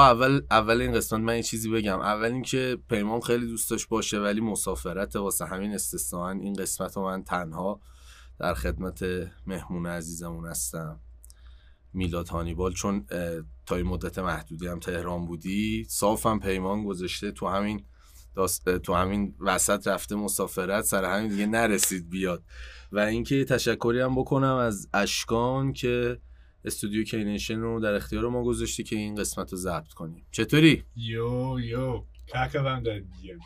اول اول این قسمت من یه چیزی بگم. اول اینکه پیمان خیلی دوست داشت باشه ولی مسافرت واسه همین استثنا این قسمت رو من تنها در خدمت مهمون عزیزمون هستم. میلاد هانیبال چون تا این مدت محدودی هم تهران بودی صافم پیمان گذاشته. تو همین تو همین وسط رفته مسافرت سر همین دیگه نرسید بیاد. و اینکه تشکری هم بکنم از اشکان که استودیو کینیشن رو در اختیار ما گذاشتی که این قسمت رو ضبط کنیم چطوری؟ yo yo. کاکا داد.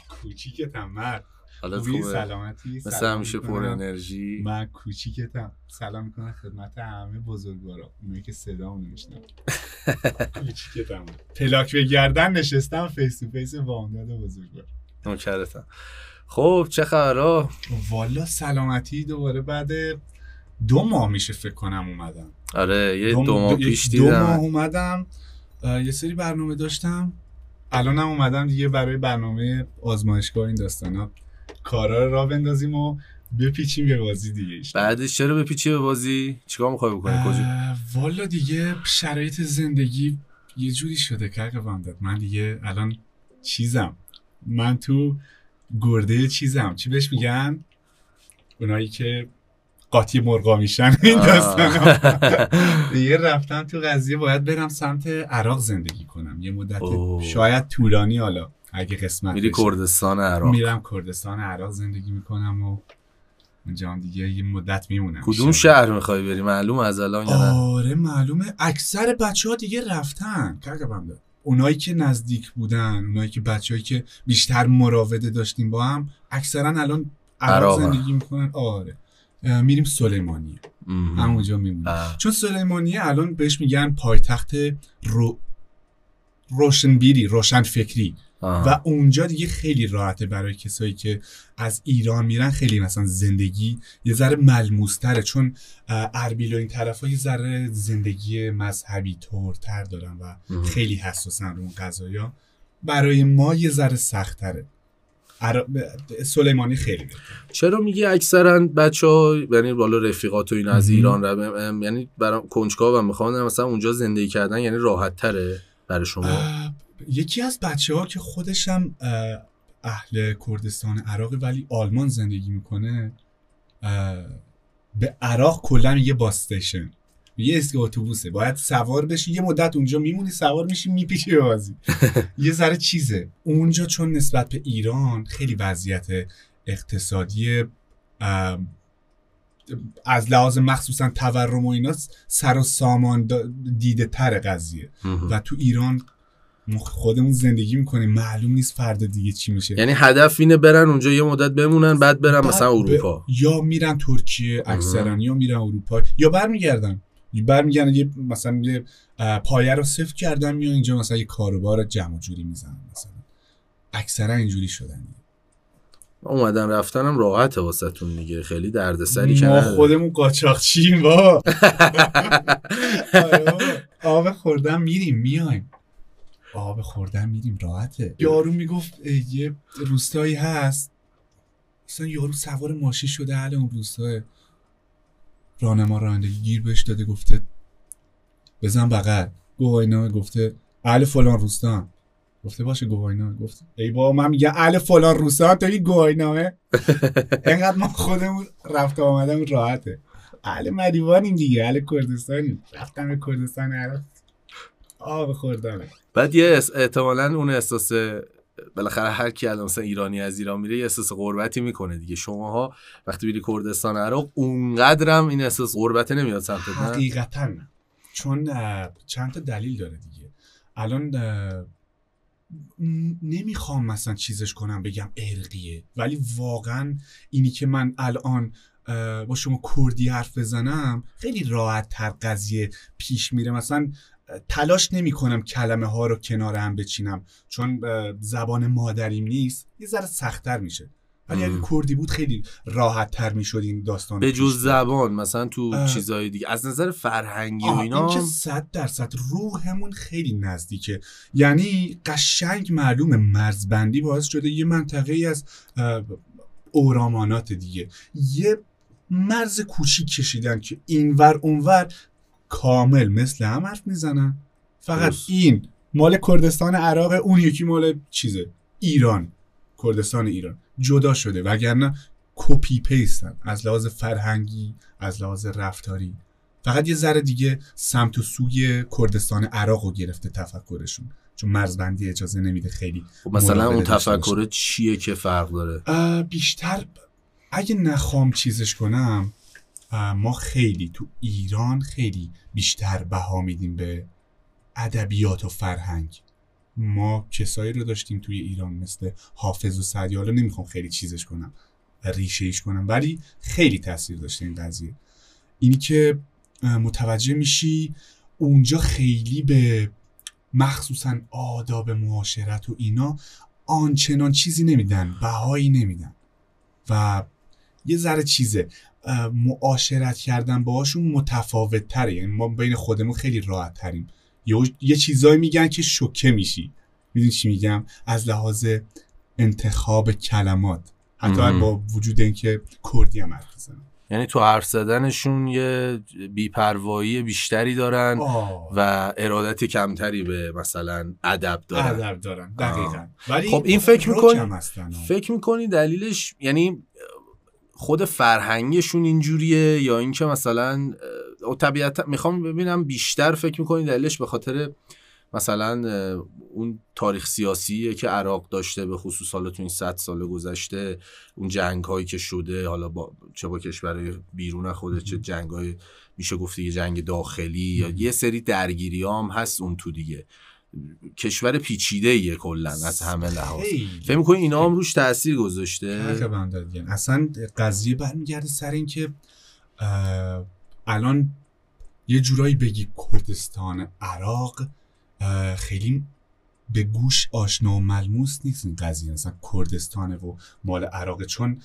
کوچیکتم مرد. حالا خوبی؟ سلامتی؟ مثل همیشه پر انرژی. من کوچیکتم. سلام می‌کنم خدمت همه بزرگوارا. اونایی که صدا میشنون کوچیکتم. پلاک به گردن نشستم face to face بامداد بزرگوار. نوکرتم. خب چه خبرها؟ والا سلامتی. دوباره بعد دو ماه میشه فکر کنم اومدم. آره یه دو, ماه پیش دیدم. دو ماه اومدم یه سری برنامه داشتم. الانم اومدم دیگه برای برنامه آزمایشگاه این داستانا کارا را بندازیم و بپیچیم به بازی دیگه. بعدش چرا بپیچی به بازی؟ چیکار می‌خوای بکنی کجا والا دیگه شرایط زندگی یه جوری شده که داد من دیگه الان چیزم. من تو گرده چیزم. چی بهش میگن؟ اونایی که قاطی مرغا میشن. این داستان. دیگه رفتم تو قضیه باید برم سمت عراق زندگی کنم. یه مدت شاید طولانی حالا اگه قسمت میری کردستان عراق. میرم کردستان عراق زندگی می‌کنم و اونجا دیگه یه مدت میمونم. کدوم شهر می‌خوای بری؟ معلوم از الان آره معلومه. اکثر بچه ها دیگه رفتن. اونایی که نزدیک بودن اونایی که بچههایی که بیشتر مراوده داشتیم با هم اکثرا الان عراق زندگی می‌کنن. آره. میریم سلیمانیه. همونجا میمونیم. چون سلیمانیه الان بهش میگن پایتخت رو روشنبیری روشن فکری و اونجا دیگه خیلی راحته برای کسایی که از ایران میرن خیلی مثلا زندگی یه ذره ملموستره. چون اربیل و این طرف ها یه ذره زندگی مذهبی طورتر دارن و خیلی حساسن رو اون قضایا. برای ما یه ذره سختره. سلیمانی خیلی بهتر. چرا میگی اکثرا بچه ها یعنی بالا رفیقات و این از ایران رو یعنی برام کنجکاو و می‌خوام مثلا اونجا زندگی کردن یعنی راحت تره برای شما؟ یکی از بچه ها که خودشم اهل کردستان عراق ولی آلمان زندگی می‌کنه به عراق کلا یه باستیشن یه اسکی اتوبوسه. باید سوار بشی یه مدت اونجا میمونی سوار میشی میپیچی بازی. یه ذره چیزه. اونجا چون نسبت به ایران خیلی وضعیت اقتصادی از لحاظ مخصوصا تورم و اینا سر و سامان دیده تر قضیه. و تو ایران خودمون زندگی می‌کنیم. معلوم نیست فردا دیگه چی میشه. یعنی هدف اینه برن اونجا یه مدت بمونن بعد برن مثلا اروپا. یا میرن ترکیه اکثرا یا میرن اروپا یا برمیگردن. برمیگردن یه مثلا یه پایه رو صفر کردن یا اینجا مثلا یه کاروبار جمع جوری می‌زنن مثلا. اکثرا اینجوری شدن. اومدن رفتنم راحته واسهتون دیگه. خیلی دردسری که ما خودمون قاچاقچیم با. آره آب خوردن میریم میایم. آب خوردن میریم راحته. یارو می‌گفت یه روستایی هست. مثلا یارو سوار ماشین شده اهل اون روستای راهنما رانندگی گیر بهش داده گفته بزن بغل. گواهینامه گفته اهل فلان روستا گفته باشه گواهینامه. گفت ای بابا من میگه اهل فلان روستا تو این گواهینامه. انقدر ما خودمون رفت آمدن راحته. اهل مدیوانیم دیگه اهل کردستانیم. رفتم به کردستان عراق آب خوردنه بعد یه احتمالا اون احساس بالاخره هر کی الان مثلا ایرانی از ایران میره یه احساس غربتی می‌کنه دیگه. شماها وقتی میری کردستان عراق اونقدرم این احساس غربت نمیاد سمت حقیقتا. چون چند تا دلیل داره دیگه. الان نمی‌خوام مثلا چیزش کنم بگم ارقیه ولی واقعا اینی که من الان با شما کردی حرف بزنم خیلی راحت تر قضیه پیش میره. مثلا تلاش نمی کنم کلمه ها رو کنار هم بچینم چون زبان مادریم نیست یه ذره سختتر میشه. ولی اگه کردی بود خیلی راحت تر می‌شد این داستان به جز زبان مثلا تو چیزای دیگه. از نظر فرهنگی و اینا این که صد درصد روحمون خیلی نزدیکه. یعنی قشنگ معلومه مرزبندی باعث شده یه منطقه ای از اورامانات دیگه. یه مرز کوچیک کشیدن که اینور اونور کامل مثل هم حرف می‌زنن. فقط این مال کردستان عراق اون یکی مال چیزه؟ ایران. کردستان ایران. جدا شده. وگرنه کپی پیستن از لحاظ فرهنگی از لحاظ رفتاری. فقط یه ذره دیگه سمت و سوی کردستان عراق رو گرفته تفکرشون. چون مرزبندی اجازه نمیده خیلی خب مثلا اون تفکر چیه که فرق داره؟ بیشتر اگه نخوام چیزش کنم ما خیلی تو ایران خیلی بیشتر بها میدیم به ادبیات و فرهنگ. ما کسایی رو داشتیم توی ایران مثل حافظ و سعدی حالا نمی‌خوام خیلی چیزش کنم ریشه ایش کنم ولی خیلی تاثیر داشته این قضیه. اینی که متوجه میشی اونجا خیلی به مخصوصا آداب معاشرت و اینا آنچنان چیزی نمیدن بهایی نمیدن. و یه ذره چیزه. معاشرت کردن باهاشون متفاوت تره یعنی ما بین خودمون خیلی راحت تریم یه, چیزایی میگن که شوکه میشی. می‌دونی چی میگم؟ از لحاظ انتخاب کلمات. حتی. با وجود اینکه کردی هم حرف بزنن یعنی تو حرف زدنشون یه بیپروایی بیشتری دارن آه. و ارادت کمتری به مثلا ادب دارن. ادب دارن. دقیقا. ولی خب این فکر می‌کنی-. فکر می‌کنی دلیلش یعنی خود فرهنگشون اینجوریه یا اینکه مثلا طبیعتا می‌خوام ببینم بیشتر فکر می‌کنی دلیلش به خاطر مثلا اون تاریخ سیاسیه که عراق داشته به خصوص حالا تو این 100 سال گذشته اون جنگ هایی که شده حالا با چه با کشور بیرون خودش چه جنگ های میشه گفت یه جنگ داخلی یا یه سری درگیری هم هست اون تو دیگه. کشور پیچیده ایه کلا از همه لحاظ. فکر می‌کنی اینا هم روش تاثیر گذاشته. اصلا قضیه برمیگرده سر اینکه الان یه جورایی بگی کردستان عراق خیلی به گوش آشنا و ملموس نیست این قضیه مثلا کردستانه و مال عراق چون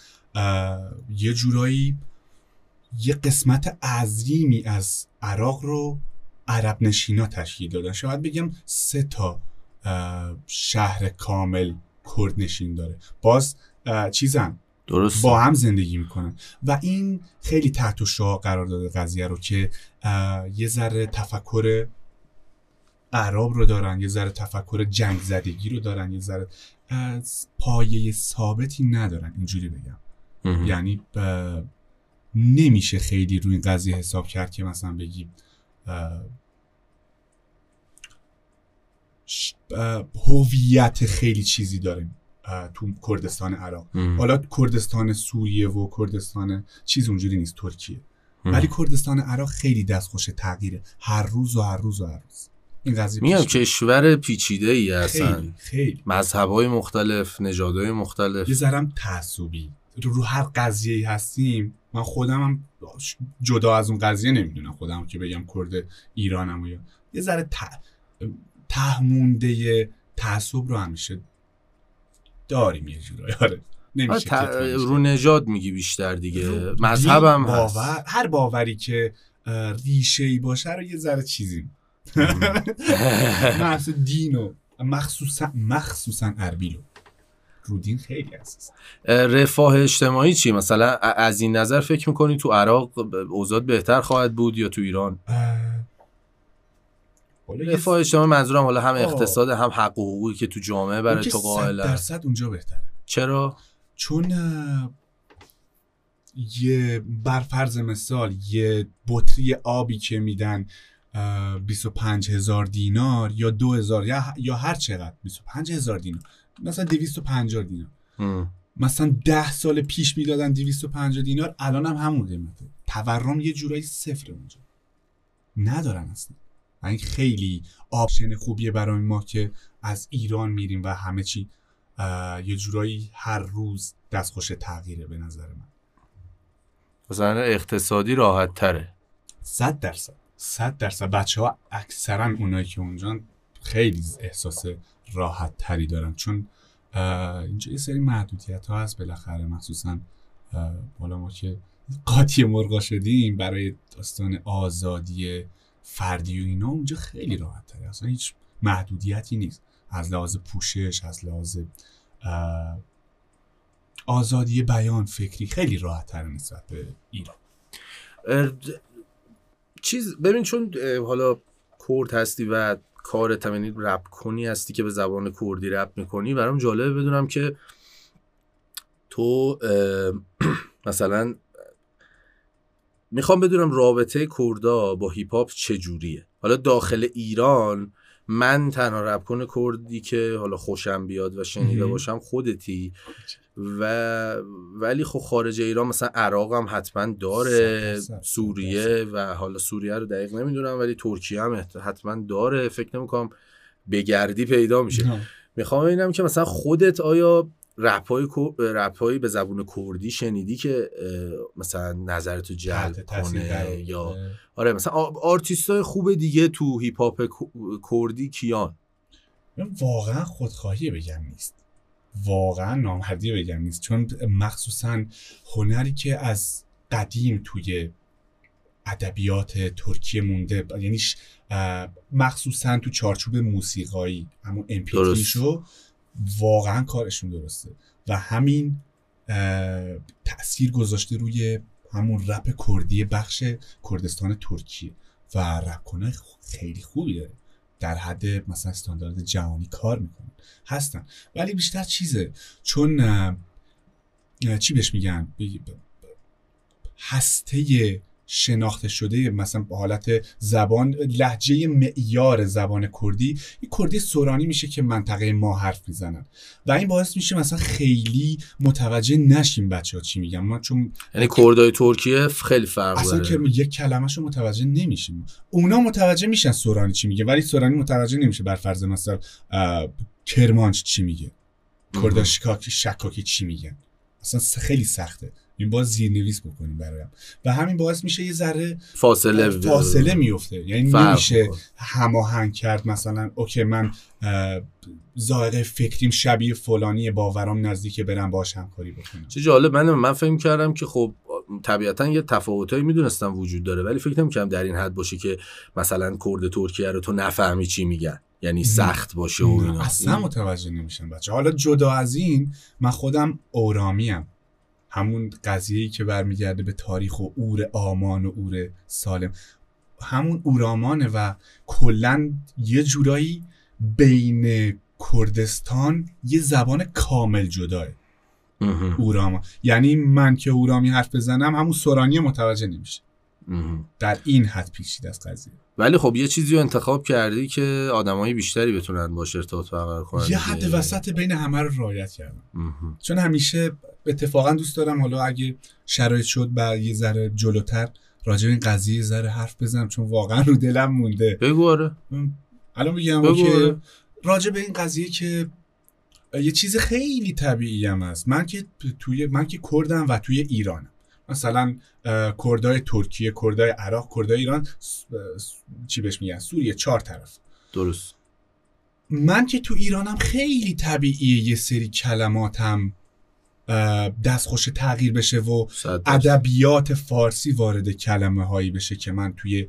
یه جورایی یه قسمت عظیمی از عراق رو عرب نشینا تشکیل دادن. شاید بگم سه تا شهر کامل کرد نشین داره. باز چیزن؟ درست با هم زندگی می‌کنن. و این خیلی تحت و شعا قرار داده قضیه رو که یه ذره تفکر عرب رو دارن یه ذره تفکر جنگ زدگی رو دارن یه ذره اه، پایه ثابتی ندارن. اینجوری بگم. یعنی نمیشه خیلی روی این قضیه حساب کرد که مثلا بگی اه، ش- اه، هویت خیلی چیزی داریم تو کردستان عراق. مهم. حالا کردستان سوریه و کردستان چیز اونجوری نیست ترکیه. مهم. ولی کردستان عراق خیلی دستخوش تغییره. هر روز و هر روز و هر روز. این قضیه میگم. کشور پیچیده ای هستن خیلی خیلی. مذهب های مختلف نژادهای مختلف. یه ذرم تعصبی. رو, رو هر قضیه ای هستیم من خودم هم جدا از اون قضیه نمی‌دونم. خودم که بگم کرد ایرانم و یا یه ذره ت... تهمونده تعصب رو همیشه داریم یه جورایی. آره. نمیشه ت- کتمانش رو نژاد میگی بیشتر دیگه. رو- مذهب دین، هم هست. باور هر باوری که ریشه ای باشه رو یه ذره چیزیم. محض دین و مخصوصا مخصوصا اربیلو رو دین خیلی اساس اه، رفاه اجتماعی چی؟ مثلا از این نظر فکر می‌کنی تو عراق اوضاع بهتر خواهد بود یا تو ایران؟ رفاه اجتماعی منظورم حالا هم. اقتصاد هم حق و حقوقی که تو جامعه برای تو قائل درصد اونجا بهتره. چرا؟ چون یه بر فرض مثال یه بطری آبی که میدن اه، 25 هزار دینار یا 2 هزار یا, یا هر چقدر 25 هزار دینار. مثلا 250 دینار. مثلا ده سال پیش می‌دادن 250 دینار الان هم همون قیمته. تورم یه جورایی صفر اونجا. ندارن اصلا. این خیلی آپشن خوبیه برای ما که از ایران میریم و همه چی یه جورایی هر روز دستخوش تغییره به نظر من. مثلا اقتصادی راحت تره صد درصد. صد درصد. بچه ها اکثرا اونایی که اونجا خیلی احساس راحت تری دارن چون اینجا یه سری محدودیت ها هست بالاخره. مخصوصا اه، حالا ما که قاطی مرغا شدیم برای داستان آزادی فردی و اینا اونجا خیلی راحت تره اصلا هیچ محدودیتی نیست. از لحاظ پوشش از لحاظ آزادی بیان فکری خیلی راحت تر نسبت به ایران. چیز ببین چون حالا کرد هستی و کار یعنی رپ کنی هستی که به زبان کردی رپ می‌کنی. برام جالبه بدونم که تو مثلا می‌خوام بدونم رابطه کردا با هیپ هاپ چجوریه؟ حالا داخل ایران من تنها رپ کن کردی که حالا خوشم بیاد و شنیده باشم خودتی. و ولی خب خارج ایران مثلا عراق هم حتما داره سوریه و حالا سوریه رو دقیق نمی‌دونم ولی ترکیه هم حتما داره. فکر نمی‌کنم بگردی پیدا میشه. می‌خوام ببینم که مثلا خودت آیا رپ های, به زبون کردی شنیدی که مثلا نظرتو جلب کنه یا آره مثلا آرتیست های خوب دیگه تو هیپ هاپ کردی کیان؟ واقعا خودخواهی بگم نیست. واقعا نامردی بگم نیست. چون مخصوصا هنری که از قدیم توی ادبیات ترکیه مونده یعنی مخصوصا تو چارچوب موسیقایی همون شو واقعا کارشون درسته. و همین تاثیر گذاشته روی همون رپ کردی بخش کردستان ترکیه. و رپ کنه خیلی خوبی داره در حد مثلا استاندارد جهانی کار می‌کنن هستن. ولی بیشتر چیزه. چون چی بهش میگن؟ هسته شناخته شده مثلا به حالت زبان لحجه معیار زبان کردی این کردی سورانی میشه که منطقه ما حرف می‌زنن. و این باعث میشه مثلا خیلی متوجه نشیم بچه ها چی میگن. ما چون یعنی کردای ترکیه خیلی فرق اصلا که یک کلمهشو متوجه نمیشیم. اونا متوجه میشن سورانی چی میگه ولی سورانی متوجه نمیشه بر فرض مثلا کرمانش چی میگه کرداشکاکی شکاکی چی میگن. اصلا خیلی سخته. این باز زیرنویس بکنیم برایم و همین باعث میشه یه ذره فاصله فاصله میفته. یعنی نمیشه هماهنگ کرد مثلا اوکی من ظاهر فکریم شبیه فلانی باورام نزدیک برم باش همکاری بکنم. چه جالب. من من فکر کردم که خب طبیعتا یه تفاوتایی می‌دونستم وجود داره ولی فکر نمی‌کردم در این حد باشه که مثلا کرد ترکیه رو تو نفهمی چی میگن. یعنی سخت باشه و اصلا متوجه نمیشن بچه حالا جدا از این من خودم اورامیم. همون قضیه که برمیگرده به تاریخ و اور آمان و اور سالم. همون اورامانه و کلا یه جورایی بین کردستان یه زبان کامل جداه. اوراما یعنی من که اورامی حرف بزنم همون سورانی متوجه نمیشه. در این حد پیچیده از قضیه. ولی خب یه چیزی رو انتخاب کردی که آدمایی بیشتری بتونن باش ارتباط برقرار کنن یه حد وسط بین همه رو رعایت کردم. چون همیشه اتفاقا دوست دارم حالا اگه شرایط شد بعد یه ذره جلوتر راجع این قضیه ذره حرف بزنم چون واقعا رو دلم مونده. بگو آره. الان میگم که آره. راجع به این قضیه که یه چیز خیلی طبیعی هم هست. من که توی من که کردم و توی ایرانم. مثلا کردای ترکیه کردای عراق کردای ایران چی بهش میگن؟ سوریه چهار طرف. درست. من که تو ایرانم خیلی طبیعیه یه سری کلماتم دستخوش تغییر بشه و ادبیات فارسی وارد کلمه هایی بشه که من توی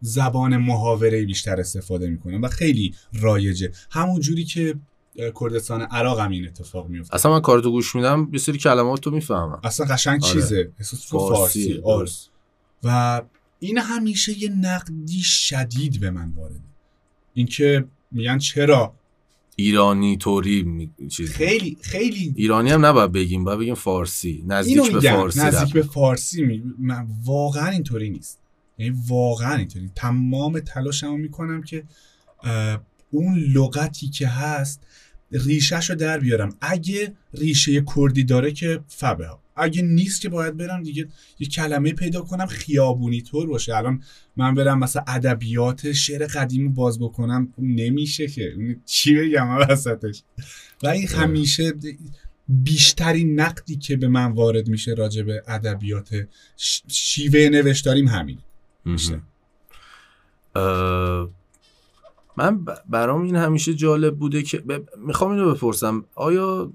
زبان محاوره بیشتر استفاده می‌کنم و خیلی رایجه. همون جوری که کردستان عراق هم این اتفاق میفته اصلا من کارتو گوش میدم یه سری کلمات رو می‌فهمم. اصلا قشنگ آره. چیزه. فارسی, آره. و این همیشه یه نقدی شدید به من وارده. اینکه میگن چرا؟ ایرانی توری چیز خیلی خیلی ایرانی هم نباید بگیم باید بگیم فارسی. نزدیک به فارسی نزدیک به فارسی می... من واقعا اینطوری نیست. یعنی واقعا اینطوری. تمام تلاشمو می‌کنم که اون لغتی که هست ریشهش رو در بیارم. اگه ریشه کردی داره که فبه. ها اگه نیست که باید برم دیگه یه کلمه پیدا کنم خیابونی طور باشه. الان من برم مثلا ادبیات شعر قدیمی باز بکنم نمیشه که. چی بگم وسطش؟ و این همیشه بیشترین نقدی که به من وارد میشه راجع به ادبیات شیوه نوشتاریم همین. من برام این همیشه جالب بوده که می‌خوام اینو بپرسم. آیا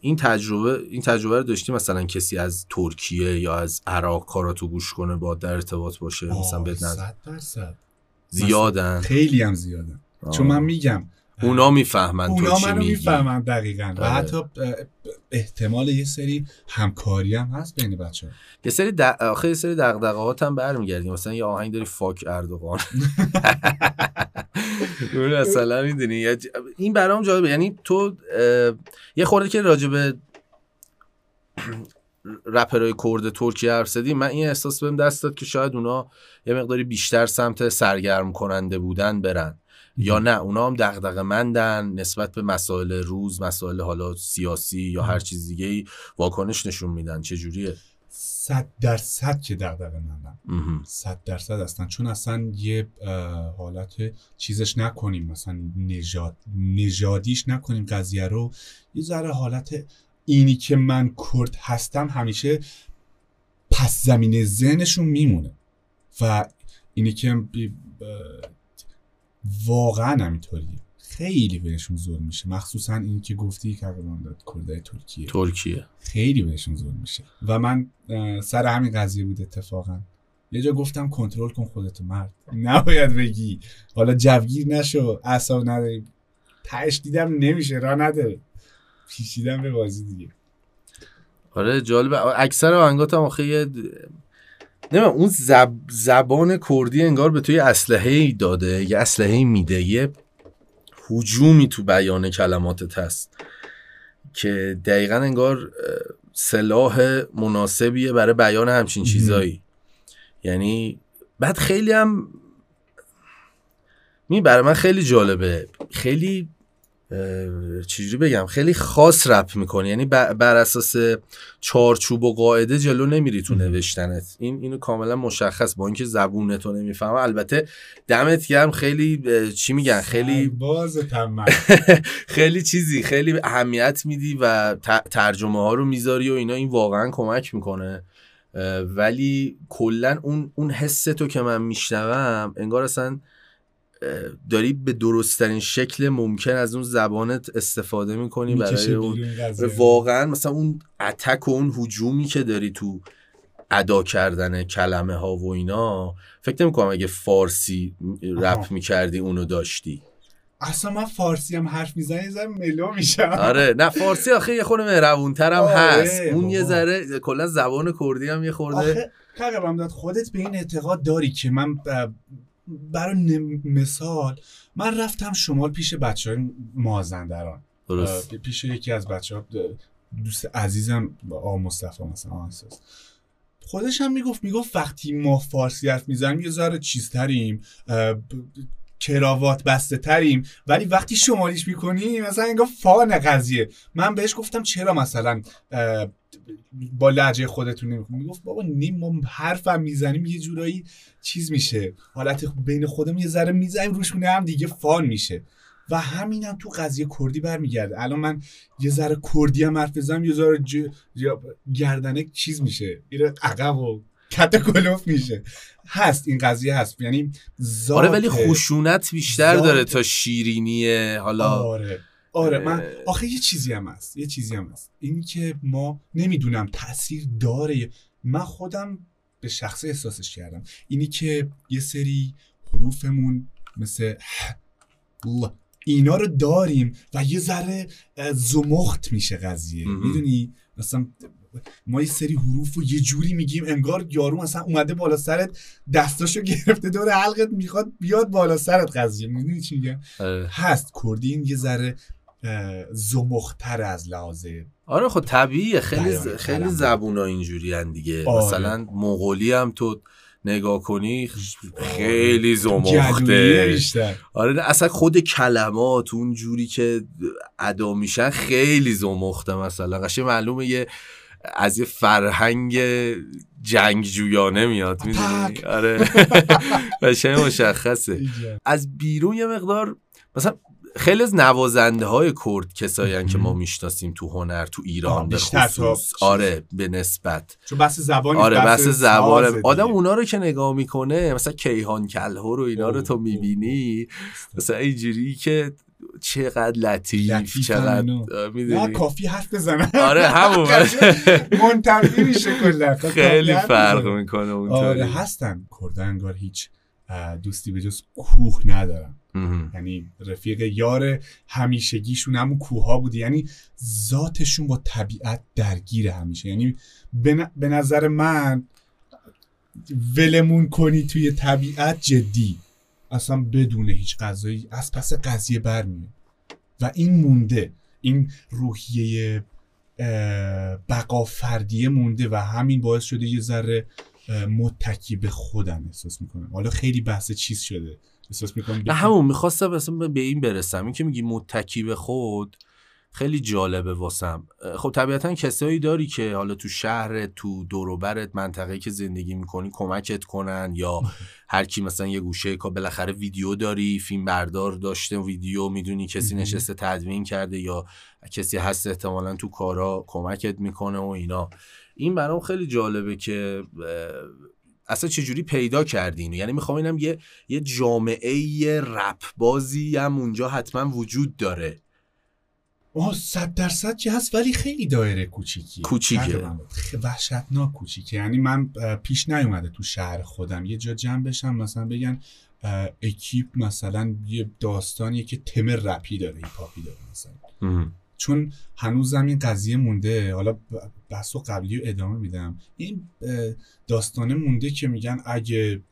این تجربه این تجربه رو داشتی مثلا کسی از ترکیه یا از عراق کاراتو گوش کنه با در ارتباط باشه؟ مثلا درصد. زیادن؟ خیلی هم زیادن. چون من میگم اونا می‌فهمن تو اونا چی منو میگی. می‌فهمن دقیقا. و آره. حتی احتمال یه سری همکاری هم هست بین بچه ها یه سری د... آخه یه سری دغدغه‌هات هم برمیگردیم. مثلا یه آهنگ داری فاک اردوغان. اون مثلا می‌دونی این برام جالبه. یعنی تو یه خورده که راجبه رپرهای کرد ترکیه حرف زدی من این احساس بهم دست داد که شاید اونا یه مقداری بیشتر سمت سرگرم کننده بودن برن. یا نه اونا هم دغدغه مندن نسبت به مسائل روز مسائل حالا سیاسی یا هر چیز دیگه ای واکنش نشون میدن. چه جوریه؟ صد درصد که دقدقه مندم مهم. صد درصد هستن. چون اصلا یه حالت چیزش نکنیم. مثلا نژاد نژادیش نکنیم قضیه رو. یه ذره حالت اینی که من کرد هستم همیشه پس زمینه ذهنشون میمونه. و اینی که واقعا همینطوریه. خیلی بهشون ظلم میشه. مخصوصا این که گفتی که داد کردای ترکیه. ترکیه. خیلی بهشون ظلم میشه. و من سر همین قضیه بود اتفاقا. یه جا گفتم کنترل کن خودتو مرد. نباید بگی. حالا جوگیر نشو. اعصاب نداری. تهش دیدم نمیشه. را نداره پیچیدم به بازی دیگه. آره جالبه. اکثر آهنگات هم آخه یه نمی‌دونم اون زب... زبان کردی انگار به توی اسلحه ای داده یه اسلحه ای میده یه هجومی تو بیان کلماتت هست که دقیقا انگار سلاح مناسبیه برای بیان همچین. چیزایی یعنی بعد خیلی هم می برای من خیلی جالبه خیلی چجوری بگم؟ خیلی خاص رپ می‌کنی. یعنی بر اساس چارچوب و قاعده جلو نمیری تو. نوشتنت. این اینو کاملا مشخص. با اینکه زبونتو نمی‌فهمه البته دمت گرم. خیلی چی میگن؟ خیلی باز خیلی چیزی خیلی اهمیت میدی و ترجمه ها رو می‌ذاری و اینا. این واقعا کمک می‌کنه. ولی کلا اون اون حس تو که من میشنوم انگار اصلا داری به درستترین شکل ممکن از اون زبانت استفاده می‌کنی برای اون واقعا مثلا اون اتک و اون هجومی که داری تو ادا کردن کلمه ها و اینا فکر نمی کنم اگه فارسی. رپ می‌کردی اونو داشتی. اصلا من فارسی هم حرف می‌زنم یه ذره ملو میشم. آره نه فارسی آخه یه خورده مهربونتر هم آره، هست. اون یه بابا. ذره کلا زبان کردی هم یه خورده. آخه خودت به این اعتقاد داری که من برای مثال من رفتم شمال پیش بچه های مازندران. درست. پیش یکی از بچه ها دوست عزیزم آ مصطفی مثلا آنساس خودش هم می‌گفت می‌گفت وقتی ما فارسی حرف می‌زنیم یه ذره چیزتریم کراوات بسته تریم ولی وقتی شمالیش می‌کنیم مثلا انگار فان قضیه. من بهش گفتم چرا مثلا با لحجه خودتون نمی‌کنیم می‌گفت بابا نیم ما حرفم می‌زنیم یه جورایی چیز میشه. حالت بین خودمون یه ذره می‌زنیم روش هم دیگه فان میشه. و همینم تو قضیه کردی برمیگرده. الان من یه ذره کردی هم حرف بزنم یه ذره ج... ج- گردنه چیز میشه. میره عقب و کت کلوف میشه. هست این قضیه هست. یعنی آره ولی خشونت بیشتر داره تا شیرینی حالا آره. آره من. آخه یه چیزی هم هست یه چیزی هم هست این که ما نمی‌دونم تاثیر داره من خودم به شخصه احساسش کردم اینی که یه سری حروفمون مثل اینا رو داریم و یه ذره زمخت میشه قضیه. می‌دونی مثلا ما یه سری حروف رو یه جوری میگیم انگار یارو مثلا اومده بالا سرت دستاشو گرفته دور حلقت می‌خواد بیاد بالا سرت قضیه می‌دونی چی میگم. هست کردین یه ذره زمختر از لحاظ آره خب طبیعیه. خیلی ز... خیلی. زبونا اینجوری دیگه. آره. مثلا مغولی هم تو نگاه کنی خیلی جدویه زمخته آره نه اصلا خود کلمات اون جوری که ادا میشن خیلی زمخته مثلا. قشنگ معلومه یه از یه فرهنگ جنگجویانه میاد می‌دونی. آره. قشنگ مشخصه. از بیرون یه مقدار مثلا خیلی از نوازنده های کرد کسایی که ما می‌شناسیم تو هنر تو ایران به خصوص. آره به نسبت. چون بحث زبانی آره بس سازه زبان. آدم اونا رو که نگاه می‌کنه مثلا کیهان کلهر و اینا رو تو می‌بینی؟ مثلا اینجوری که چقدر لطیف لطیفن چقدر نه می‌دونی؟ کافی حرف بزنن. آره همون. منطقی میشه کلا. خیلی فرق. می‌کنه آره اونطوری. هستن. کرده انگار هیچ دوستی به جز کوه ندارن. یعنی رفیق یار همیشگیشون همون کوها بود یعنی ذاتشون با طبیعت درگیر همیشه. یعنی به نظر من ولمون کنی توی طبیعت جدی. اصلا بدون هیچ غذایی از پس قضیه برمیاد و این مونده. این روحیه بقا فردیه مونده و همین باعث شده یه ذره متکی به خودم احساس می‌کنم. حالا خیلی بحث چیز شده. احساس می‌کنم به همون می‌خواستم اصلا به این برسم. این که میگی متکی به خود خیلی جالبه واسم. خب طبیعتا کسایی داری که حالا تو شهر تو دوروبرت منطقه که زندگی می‌کنی کمکت کنن یا هر کی مثلا یه گوشه که بالاخره ویدیو داری فیلم بردار داشته ویدیو می‌دونی کسی نشسته تدوین کرده یا کسی هست احتمالا تو کارا کمکت می‌کنه و اینا. این برام خیلی جالبه که اصلا چجوری پیدا کردین یعنی می‌خوام اینم یه یه جامعه رپ بازی هم اونجا حتما وجود داره. آه صد درصد که هست ولی خیلی دایره کوچیکیه. کوچیکه. وحشتناک کوچیکه. یعنی من پیش نیومده تو شهر خودم. یه جا جمع بشم مثلا بگن اکیپ مثلا یه داستانیه که تم رپی داره هیپاپی داره مثلا. چون هنوزم این قضیه مونده. حالا بحث قبلی رو ادامه میدم. این داستانه مونده که میگن اگه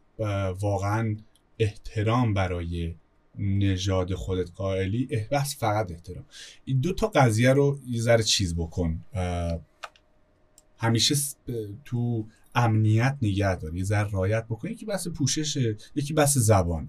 واقعا احترام برای نژاد خودت قائلی بس فقط احترام. این دو تا قضیه رو یه ذره چیز بکن. همیشه تو امنیت نگه دار. یه ذره رایت بکن. یکی بس پوششه یکی بس زبان.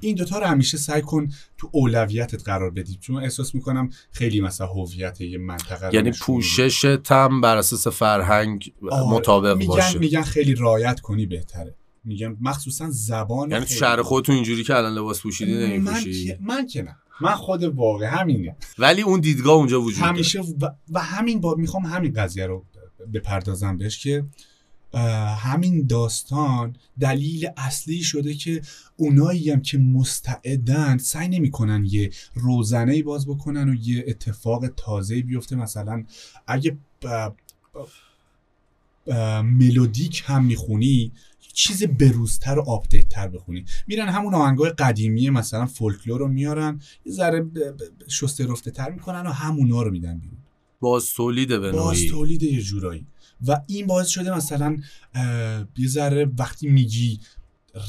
این دوتا رو همیشه سعی کن تو اولویتت قرار بدی. چون احساس می‌کنم خیلی مثلا هویت یه منطقه یعنی پوشش تم بر اساس فرهنگ آره، مطابق میگن باشه. میگن خیلی رایت کنی بهتره. میگم مخصوصا زبان یعنی تو شهر خودتون اینجوری که الان لباس پوشیدی نمیپوشی؟ من, من که نه. من خود واقع همینه. ولی اون دیدگاه اونجا وجود همیشه و, و همین با می‌خوام همین قضیه رو بپردازم بهش که همین داستان دلیل اصلی شده که اونایی هم که مستعدن سعی نمی‌کنن یه روزنه باز بکنن و یه اتفاق تازه بیفته. مثلا اگه melodic هم می‌خونی چیز بروزتر و update تر بخونی. میرن همون آهنگای قدیمی مثلا فولکلور رو میارن یه ذره شسته رفته تر می‌کنن و همونا رو میدن بیرون. باز تولیده به باز تولیده یه جورایی. و این باعث شده مثلا یه ذره وقتی میگی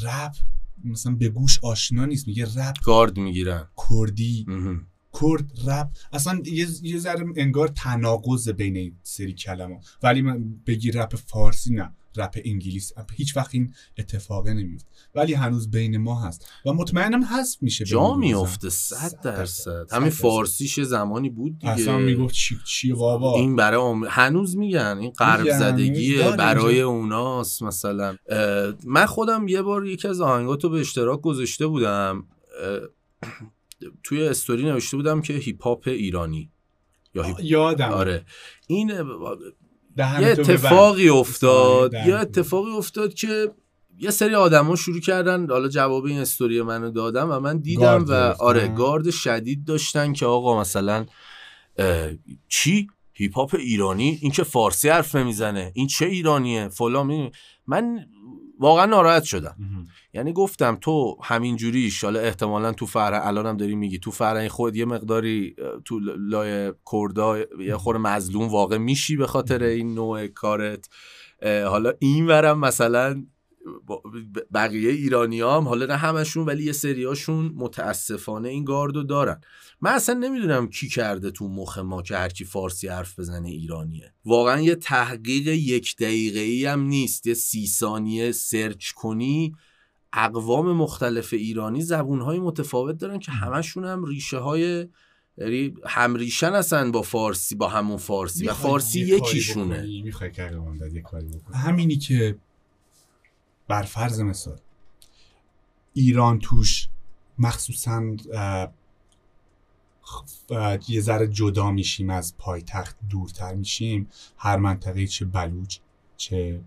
رپ مثلا به گوش آشنا نیست میگه رپ گارد می‌گیرن. کردی. کرد رپ. اصلا یه ذره انگار تناقض بین سری کلمه ولی من بگی رپ فارسی نه. رپ انگلیس. هیچ وقت این اتفاقه نمیفته. ولی هنوز بین ما هست. و مطمئنم هست میشه جا میفته. صد درصد. همین فارسیش زمانی بود دیگه. اصلا می‌گفت چی, چی بابا این برای هنوز میگن. این قرب زدگی برای اوناست مثلا. من خودم یه بار یکی از آهنگاتو به اشتراک گذاشته بودم. توی استوری نوشته بودم که هیپ هاپ ایرانی. یا هیپ... یادم. آره. این یه اتفاقی افتاد یه اتفاقی افتاد که یه سری آدما شروع کردن حالا جواب این استوری منو دادم و من دیدم و آره گارد شدید داشتن که آقا مثلا چی؟ هیپ هاپ ایرانی؟ این که فارسی حرف نمی‌زنه. این چه ایرانیه؟ فلان من واقعا ناراحت شدم. یعنی گفتم تو همین جوریش حالا احتمالا تو فرهنگ الانم داری میگی تو فرهنگ خود یه مقداری تو لای کردا یه خور مظلوم واقع میشی به خاطر این نوع کارت. حالا این ورم مثلا بقیه ایرانی هم حالا نه همشون ولی یه سریاشون متاسفانه این گاردو دارن. من اصلا نمی‌دونم کی کرده تو مخ ما که هرکی فارسی حرف بزنه ایرانیه. واقعا یه تحقیق یک دقیقه ای هم نیست. یه سی ثانیه سرچ کنی اقوام مختلف ایرانی زبونهای متفاوت دارن که همشون هم ریشه های یعنی هم ریشن هستن با فارسی با همون فارسی و فارسی یکیشونه. همینی که بر فرض مثال ایران توش مخصوصا یه ذره جدا میشیم از پایتخت دورتر میشیم. هر منطقه چه بلوچ چه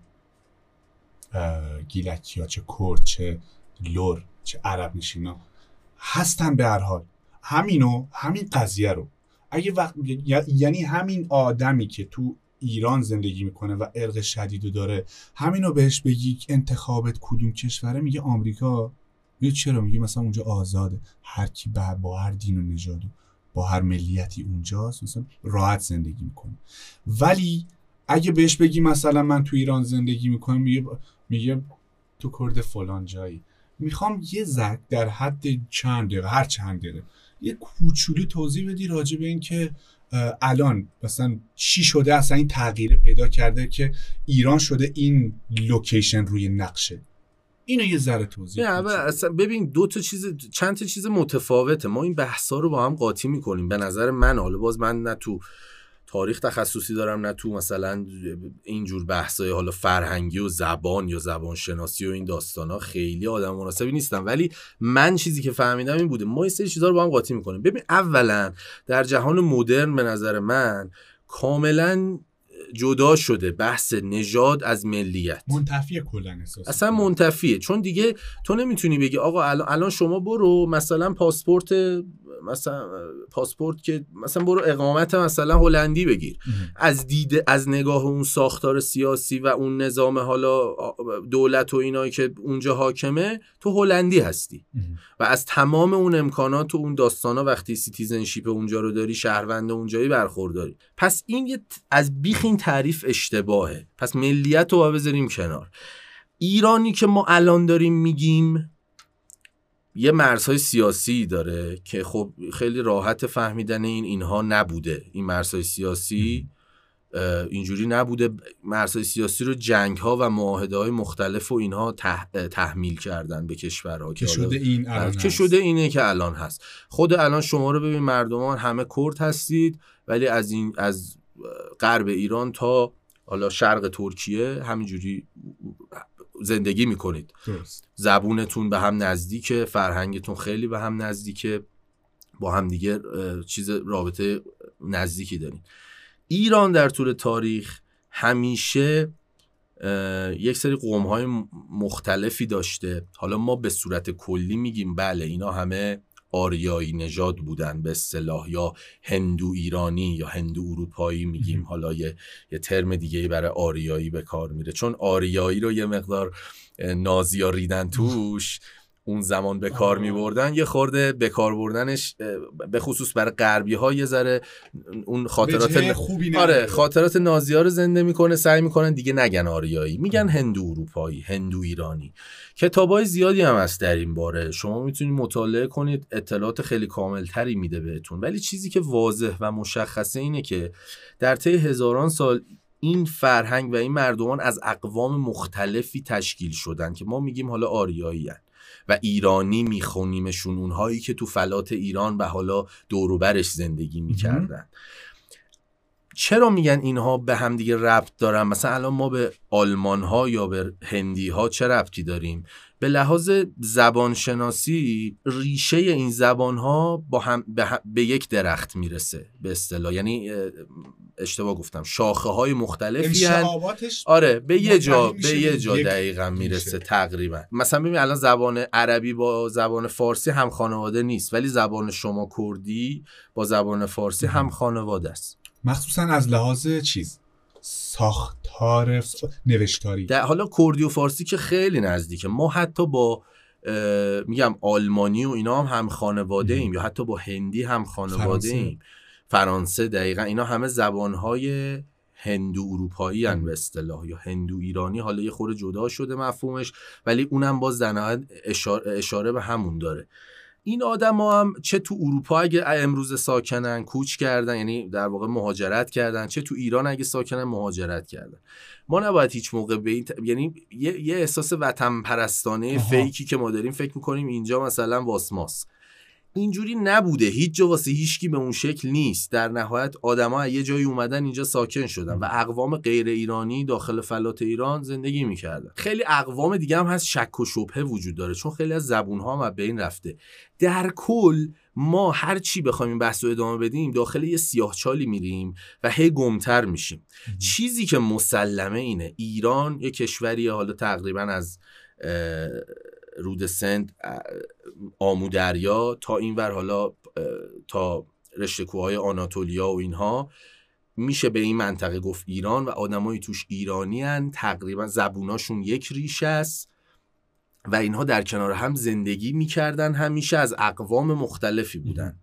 گیلکی ها چه کرد چه لور چه عرب نشینا هستن به هر حال. همینو همین قضیه رو. اگه وقت یعنی همین آدمی که تو ایران زندگی می‌کنه و ارق شدیدو داره همینو بهش بگی انتخابت کدوم کشوره؟ میگه آمریکا. میگه چرا؟ میگه مثلا اونجا آزاده. هر کی با هر دین و نژاد با هر ملیتی اونجاست مثلا راحت زندگی می‌کنه. ولی اگه بهش بگی مثلا من تو ایران زندگی می‌کنم میگه میگه تو کرد فلان جایی. می‌خوام یه زد در حد چند دقیقه هر چند دقیقه یه کوچولو توضیح بدی راجع به این که الان مثلا چی شده اصلا این تغییر پیدا کرده که ایران شده این لوکیشن روی نقشه. اینو یه ذره توضیح اصلا ببین دو تا چیز چند تا چیز متفاوته. ما این بحثا رو با هم قاطی می‌کنیم. به نظر من حالا باز من نه تو تاریخ تخصصی دارم نه تو مثلا اینجور بحثای حالا فرهنگی و زبان یا زبان شناسی و این داستان ها خیلی آدم مناسبی نیستم. ولی من چیزی که فهمیدم این بوده. ما این سری چیزا رو با هم قاطی می‌کنیم. ببین اولا در جهان مدرن به نظر من کاملا جدا شده بحث نژاد از ملیت. منتفیه کلا اصلا منتفیه. چون دیگه تو نمی‌تونی بگی آقا الان شما برو مثلا پاسپورت مثلا پاسپورت که مثلا برو اقامت مثلا هلندی بگیر. از دیده از نگاه اون ساختار سیاسی و اون نظام حالا دولت و اینایی که اونجا حاکمه تو هلندی هستی. و از تمام اون امکانات و اون داستانا وقتی citizenship اونجا رو داری شهروند اونجایی برخورداری. پس این از بیخ این تعریف اشتباهه. پس ملیت رو بذاریم کنار. ایرانی که ما الان داریم میگیم یه مرزهای سیاسی داره که خب خیلی راحت فهمیدن این اینها نبوده. این مرزهای سیاسی اینجوری نبوده. مرزهای سیاسی رو جنگ ها و معاهده های مختلف و اینها تحمیل کردن به کشورها که شده این الان که شده اینه که الان هست. خود الان شما رو ببین مردمان همه کرد هستید ولی از این از غرب ایران تا حالا شرق ترکیه همینجوری زندگی می‌کنید. درست. زبونتون به هم نزدیکه فرهنگتون خیلی به هم نزدیکه با هم دیگه چیز رابطه نزدیکی دارین ایران در طول تاریخ همیشه یک سری قوم های مختلفی داشته. حالا ما به صورت کلی میگیم بله اینا همه آریایی نژاد بودن. به اصطلاح یا هندو ایرانی یا هندو اروپایی میگیم. حالا یه, یه ترم دیگه برای آریایی به کار میره. چون آریایی رو یه مقدار نازیا ریدن توش. اون زمان به کار می بردن یه خورده به کار بردنش به خصوص برای غربی ها یه ذره اون خاطرات خوبی آره خاطرات نازی ها رو زنده می‌کنه سعی می‌کنن دیگه نگن آریایی. میگن هندو اروپایی هندو ایرانی. های زیادی هم هست در این باره. شما می‌تونید مطالعه کنید اطلاعات خیلی کامل تری میده بهتون. ولی چیزی که واضح و مشخصه اینه که در طی هزاران سال این فرهنگ و این مردمان از اقوام مختلفی تشکیل شدن که ما میگیم حالا آریایی و ایرانی میخونیمشون اونهایی که تو فلات ایران و حالا دوروبرش زندگی می‌کردن. چرا میگن اینها به هم دیگه ربط دارن؟ مثلا الان ما به آلمان ها یا به هندی ها چه ربطی داریم؟ به لحاظ زبانشناسی ریشه این زبان ها با هم به, یک درخت می‌رسه به اصطلاح. یعنی اشتباه گفتم شاخه های مختلفی آره به یه جا به یه جا دقیقا می‌رسه تقریبا. مثلا ببین الان زبان عربی با زبان فارسی هم خانواده نیست ولی زبان شما کردی با زبان فارسی هم خانواده است. مخصوصا از لحاظ چیز؟ ساختار نوشتاری. در حالا کردی و فارسی که خیلی نزدیکه. ما حتی با میگم آلمانی و اینا هم هم خانواده ایم یا حتی با هندی هم خانواده ایم فرانسه دقیقا اینا همه زبانهای هندو اروپایی هن به اصطلاح یا هندو ایرانی حالا یه خورده جدا شده مفهومش ولی اونم باز در اشاره, اشاره به همون داره. این آدم ها هم چه تو اروپا اگه امروز ساکنن کوچ کردن یعنی در واقع مهاجرت کردن چه تو ایران اگه ساکنن مهاجرت کردن. ما نباید هیچ موقع به این یعنی یه, یه احساس وطن پرستانه فیکی که ما داریم فکر می‌کنیم اینجا مثلا واسماس. اینجوری نبوده. هیچ جا واسه هیچکی به اون شکل نیست. در نهایت آدما یه جایی اومدن اینجا ساکن شدن و اقوام غیر ایرانی داخل فلات ایران زندگی می‌کردن. خیلی اقوام دیگه هم هست شک و شبهه وجود داره چون خیلی از زبون ها هم بین رفته. در کل ما هر چی بخوایم این بحث رو ادامه بدیم داخل یه سیاهچالی میریم و هی گمتر میشیم. چیزی که مسلمه اینه. ایران یه کشوری حالا تقریبا از رود سند آمودریا تا این ور حالا تا رشته کوههای آناتولیا و اینها میشه به این منطقه گفت ایران و آدمای توش ایرانی هن. تقریبا زبوناشون یک ریشه است و اینها در کنار هم زندگی می‌کردن همیشه از اقوام مختلفی بودن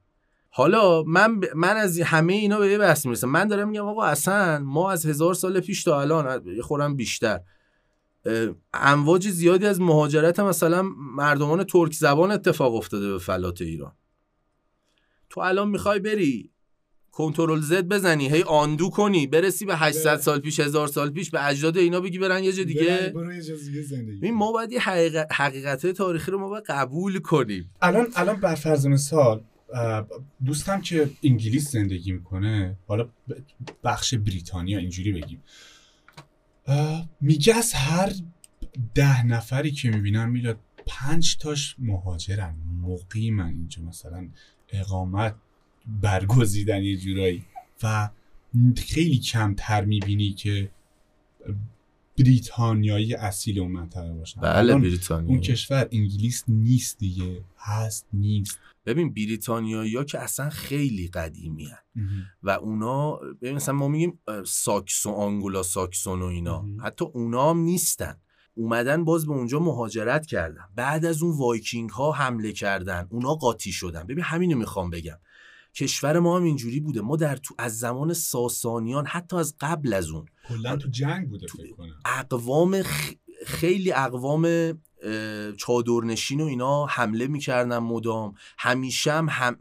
حالا من من از همه اینا به یه بحث می‌رسم من دارم میگم آقا اصلا ما از هزار سال پیش تا الان خورم بیشتر امواج زیادی از مهاجرت مثلا مردمان ترک زبان اتفاق افتاده به فلات ایران. تو الان می‌خوای بری کنترل زد بزنی هی آندو کنی برسی به 800 سال پیش هزار سال پیش به اجداد اینا بگی برن یه جا دیگه. این ما باید یه حقیقت تاریخی رو ما باید قبول کنیم. الان الان بر فرض مثال دوستم که انگلیس زندگی می‌کنه حالا بخش بریتانیا اینجوری بگیم. میگه از هر ده نفری که می‌بینم میلاد پنج تاش مهاجرن مقیمن. اینجا مثلا اقامت برگزیدن یه جورایی. و خیلی کمتر می‌بینی که بریتانیایی اصیل اون منطقه باشن. بله بریتانیا اون کشور انگلیس نیست دیگه. هست نیست. ببین بریتانیایی ها که اصلا خیلی قدیمی هن. و اونا ببین مثلا ما میگیم ساکسون آنگلو ساکسون و اینا. حتی اونا هم نیستن. اومدن باز به اونجا مهاجرت کردن. بعد از اون وایکینگ ها حمله کردن. اونا قاطی شدن. ببین همینو می‌خوام بگم. کشور ما هم اینجوری بوده. ما در تو از زمان ساسانیان حتی از قبل از اون. کلا تو جنگ بوده فکر کنم. اقوام خیلی اقوام چادرنشین و اینا حمله می‌کردن مدام. همیشه هم, هم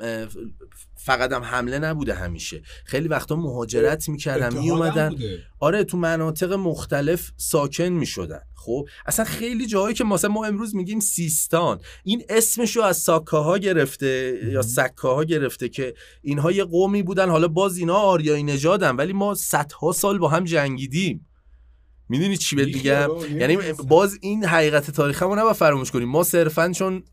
فقط هم حمله نبوده همیشه. خیلی وقتا مهاجرت می‌کردن میومدن آره تو مناطق مختلف ساکن می‌شدن. خب اصلا خیلی جاهایی که مثلا ما امروز میگیم سیستان. این اسمشو از ساکاها گرفته یا سکاها گرفته که اینها یه قومی بودن. حالا باز اینا آریایی نژادن ولی ما صدها سال با هم جنگیدیم. می‌دونی چی بهت میگم یعنی باز این حقیقت تاریخ رو نباید فراموش کنیم. ما صرفا چون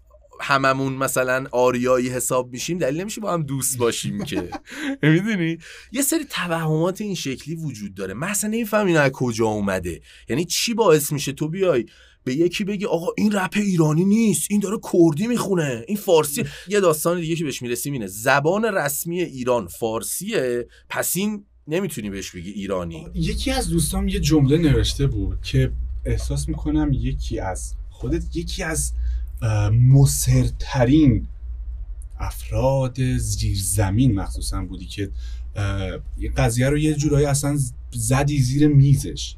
هممون مثلا آریایی حساب میشیم دلیل نمیشه با هم دوست باشیم که. می‌دونی؟ یه سری توهمات این شکلی وجود داره. مثلا نمیفهم اینا از کجا اومده. یعنی چی باعث میشه تو بیای به یکی بگی آقا این رپ ایرانی نیست این داره کردی می‌خونه این فارسی یه داستان دیگه که بهش می‌رسیم اینه. زبان رسمی ایران فارسیه پس این نمی‌تونی بهش بگی ایرانی. یکی از دوستان یه جمله نوشته بود که احساس می‌کنم یکی از خودت یکی از مصرترین افراد زیر زمین مخصوصا بودی که یه قضیه رو یه جورایی اصلا زدی زیر میزش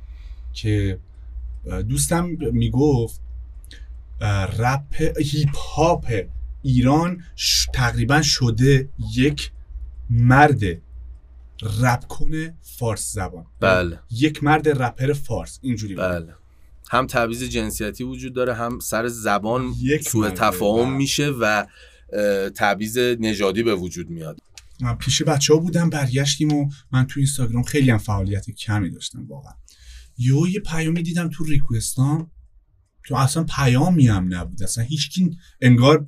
که دوستم می‌گفت رپ هیپ هاپ ایران تقریبا شده یک مرد رپ کنه فارس زبان. بله. یک مرد رپر فارس اینجوری بله. هم تبعیض جنسیتی وجود داره هم سر زبان سوء تفاهم بله. میشه و تبعیض نژادی به وجود میاد. من پیش بچه ها بودم برگشتیم و من تو اینستاگرام خیلی هم فعالیت کمی داشتم واقعا. یه یه پیامی دیدم تو ریکوستان تو اصلا پیامی هم نبود. اصلا هیچکی انگار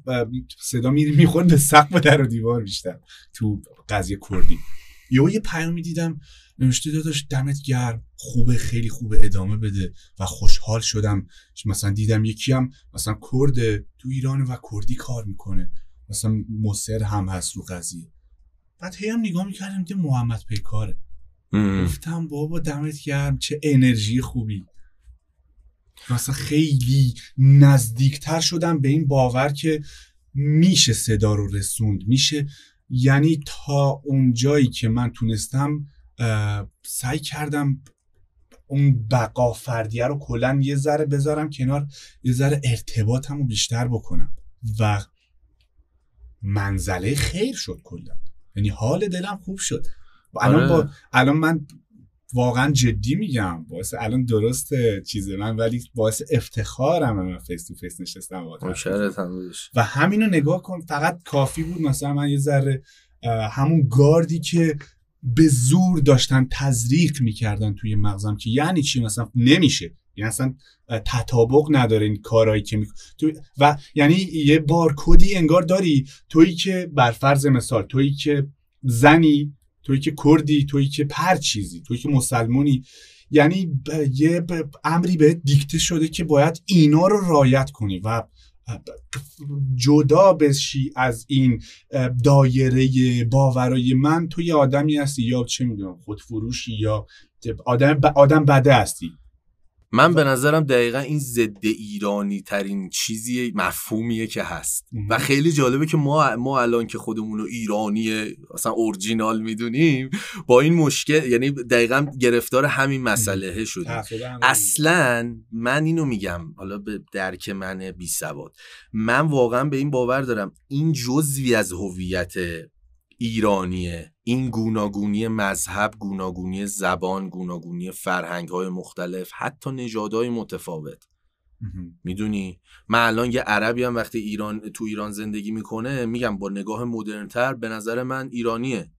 صدا میری می‌خورد به سقف در و دیوار بیشتر تو قضیه کردی. یه یه پیامی دیدم نوشته داداش دمت گرم خوبه خیلی خوبه ادامه بده. و خوشحال شدم. مثلا دیدم یکی هم مثلا کرد تو ایران و کردی کار می‌کنه. مثلا مصر هم هست رو قضیه. بعد هی هم نگاه می‌کردم که محمد پیکاره گفتم بابا دمت گرم چه انرژی خوبی. مثلا خیلی نزدیکتر شدم به این باور که میشه صدا رو رسوند. میشه یعنی تا اون جایی که من تونستم سعی کردم اون بقا فردیه رو کلا یه ذره بذارم کنار یه ذره ارتباطم رو بیشتر بکنم و منزله خیر شد کلا یعنی حال دلم خوب شد الان با آره. الان من واقعا جدی میگم. باعث الان درست چیز من ولی باعث افتخارم من face to face نشستم و همینو نگاه کن. فقط کافی بود. مثلا من یه ذره همون گاردی که به زور داشتن تزریق می‌کردن توی مغزم که یعنی چی؟ مثلا نمیشه. یعنی اصلا تطابق نداره این کارهایی که می... و یعنی یه بارکدی انگار داری. تویی که بر فرض مثال تویی که زنی تویی که کردی تویی که پر چیزی تویی که مسلمونی. یعنی یه امری به دیکته شده که باید اینا رو رایت کنی و جدا بشی از این دایره باورای من. تو یه آدمی هستی یا چه می‌دونم خودفروشی یا آدم, ب... آدم بده هستی. من به نظرم دقیقا این ضد ایرانی ترین چیزی مفهومیه که هست. و خیلی جالبه که ما ما الان که خودمون رو ایرانی اصلا اورجینال می‌دونیم با این مشکل یعنی دقیقا گرفتار همین مسئله شدیم. اصلا من اینو میگم حالا به درک من بی سواد. من واقعا به این باور دارم این جزوی از هویت ایرانیه. این گوناگونی مذهب گوناگونی زبان گوناگونی فرهنگ های مختلف حتی نژادهای متفاوت. می‌دونی؟ من الان یه عربی هم وقتی ایران تو ایران زندگی می‌کنه میگم با نگاه مدرنتر به نظر من ایرانیه.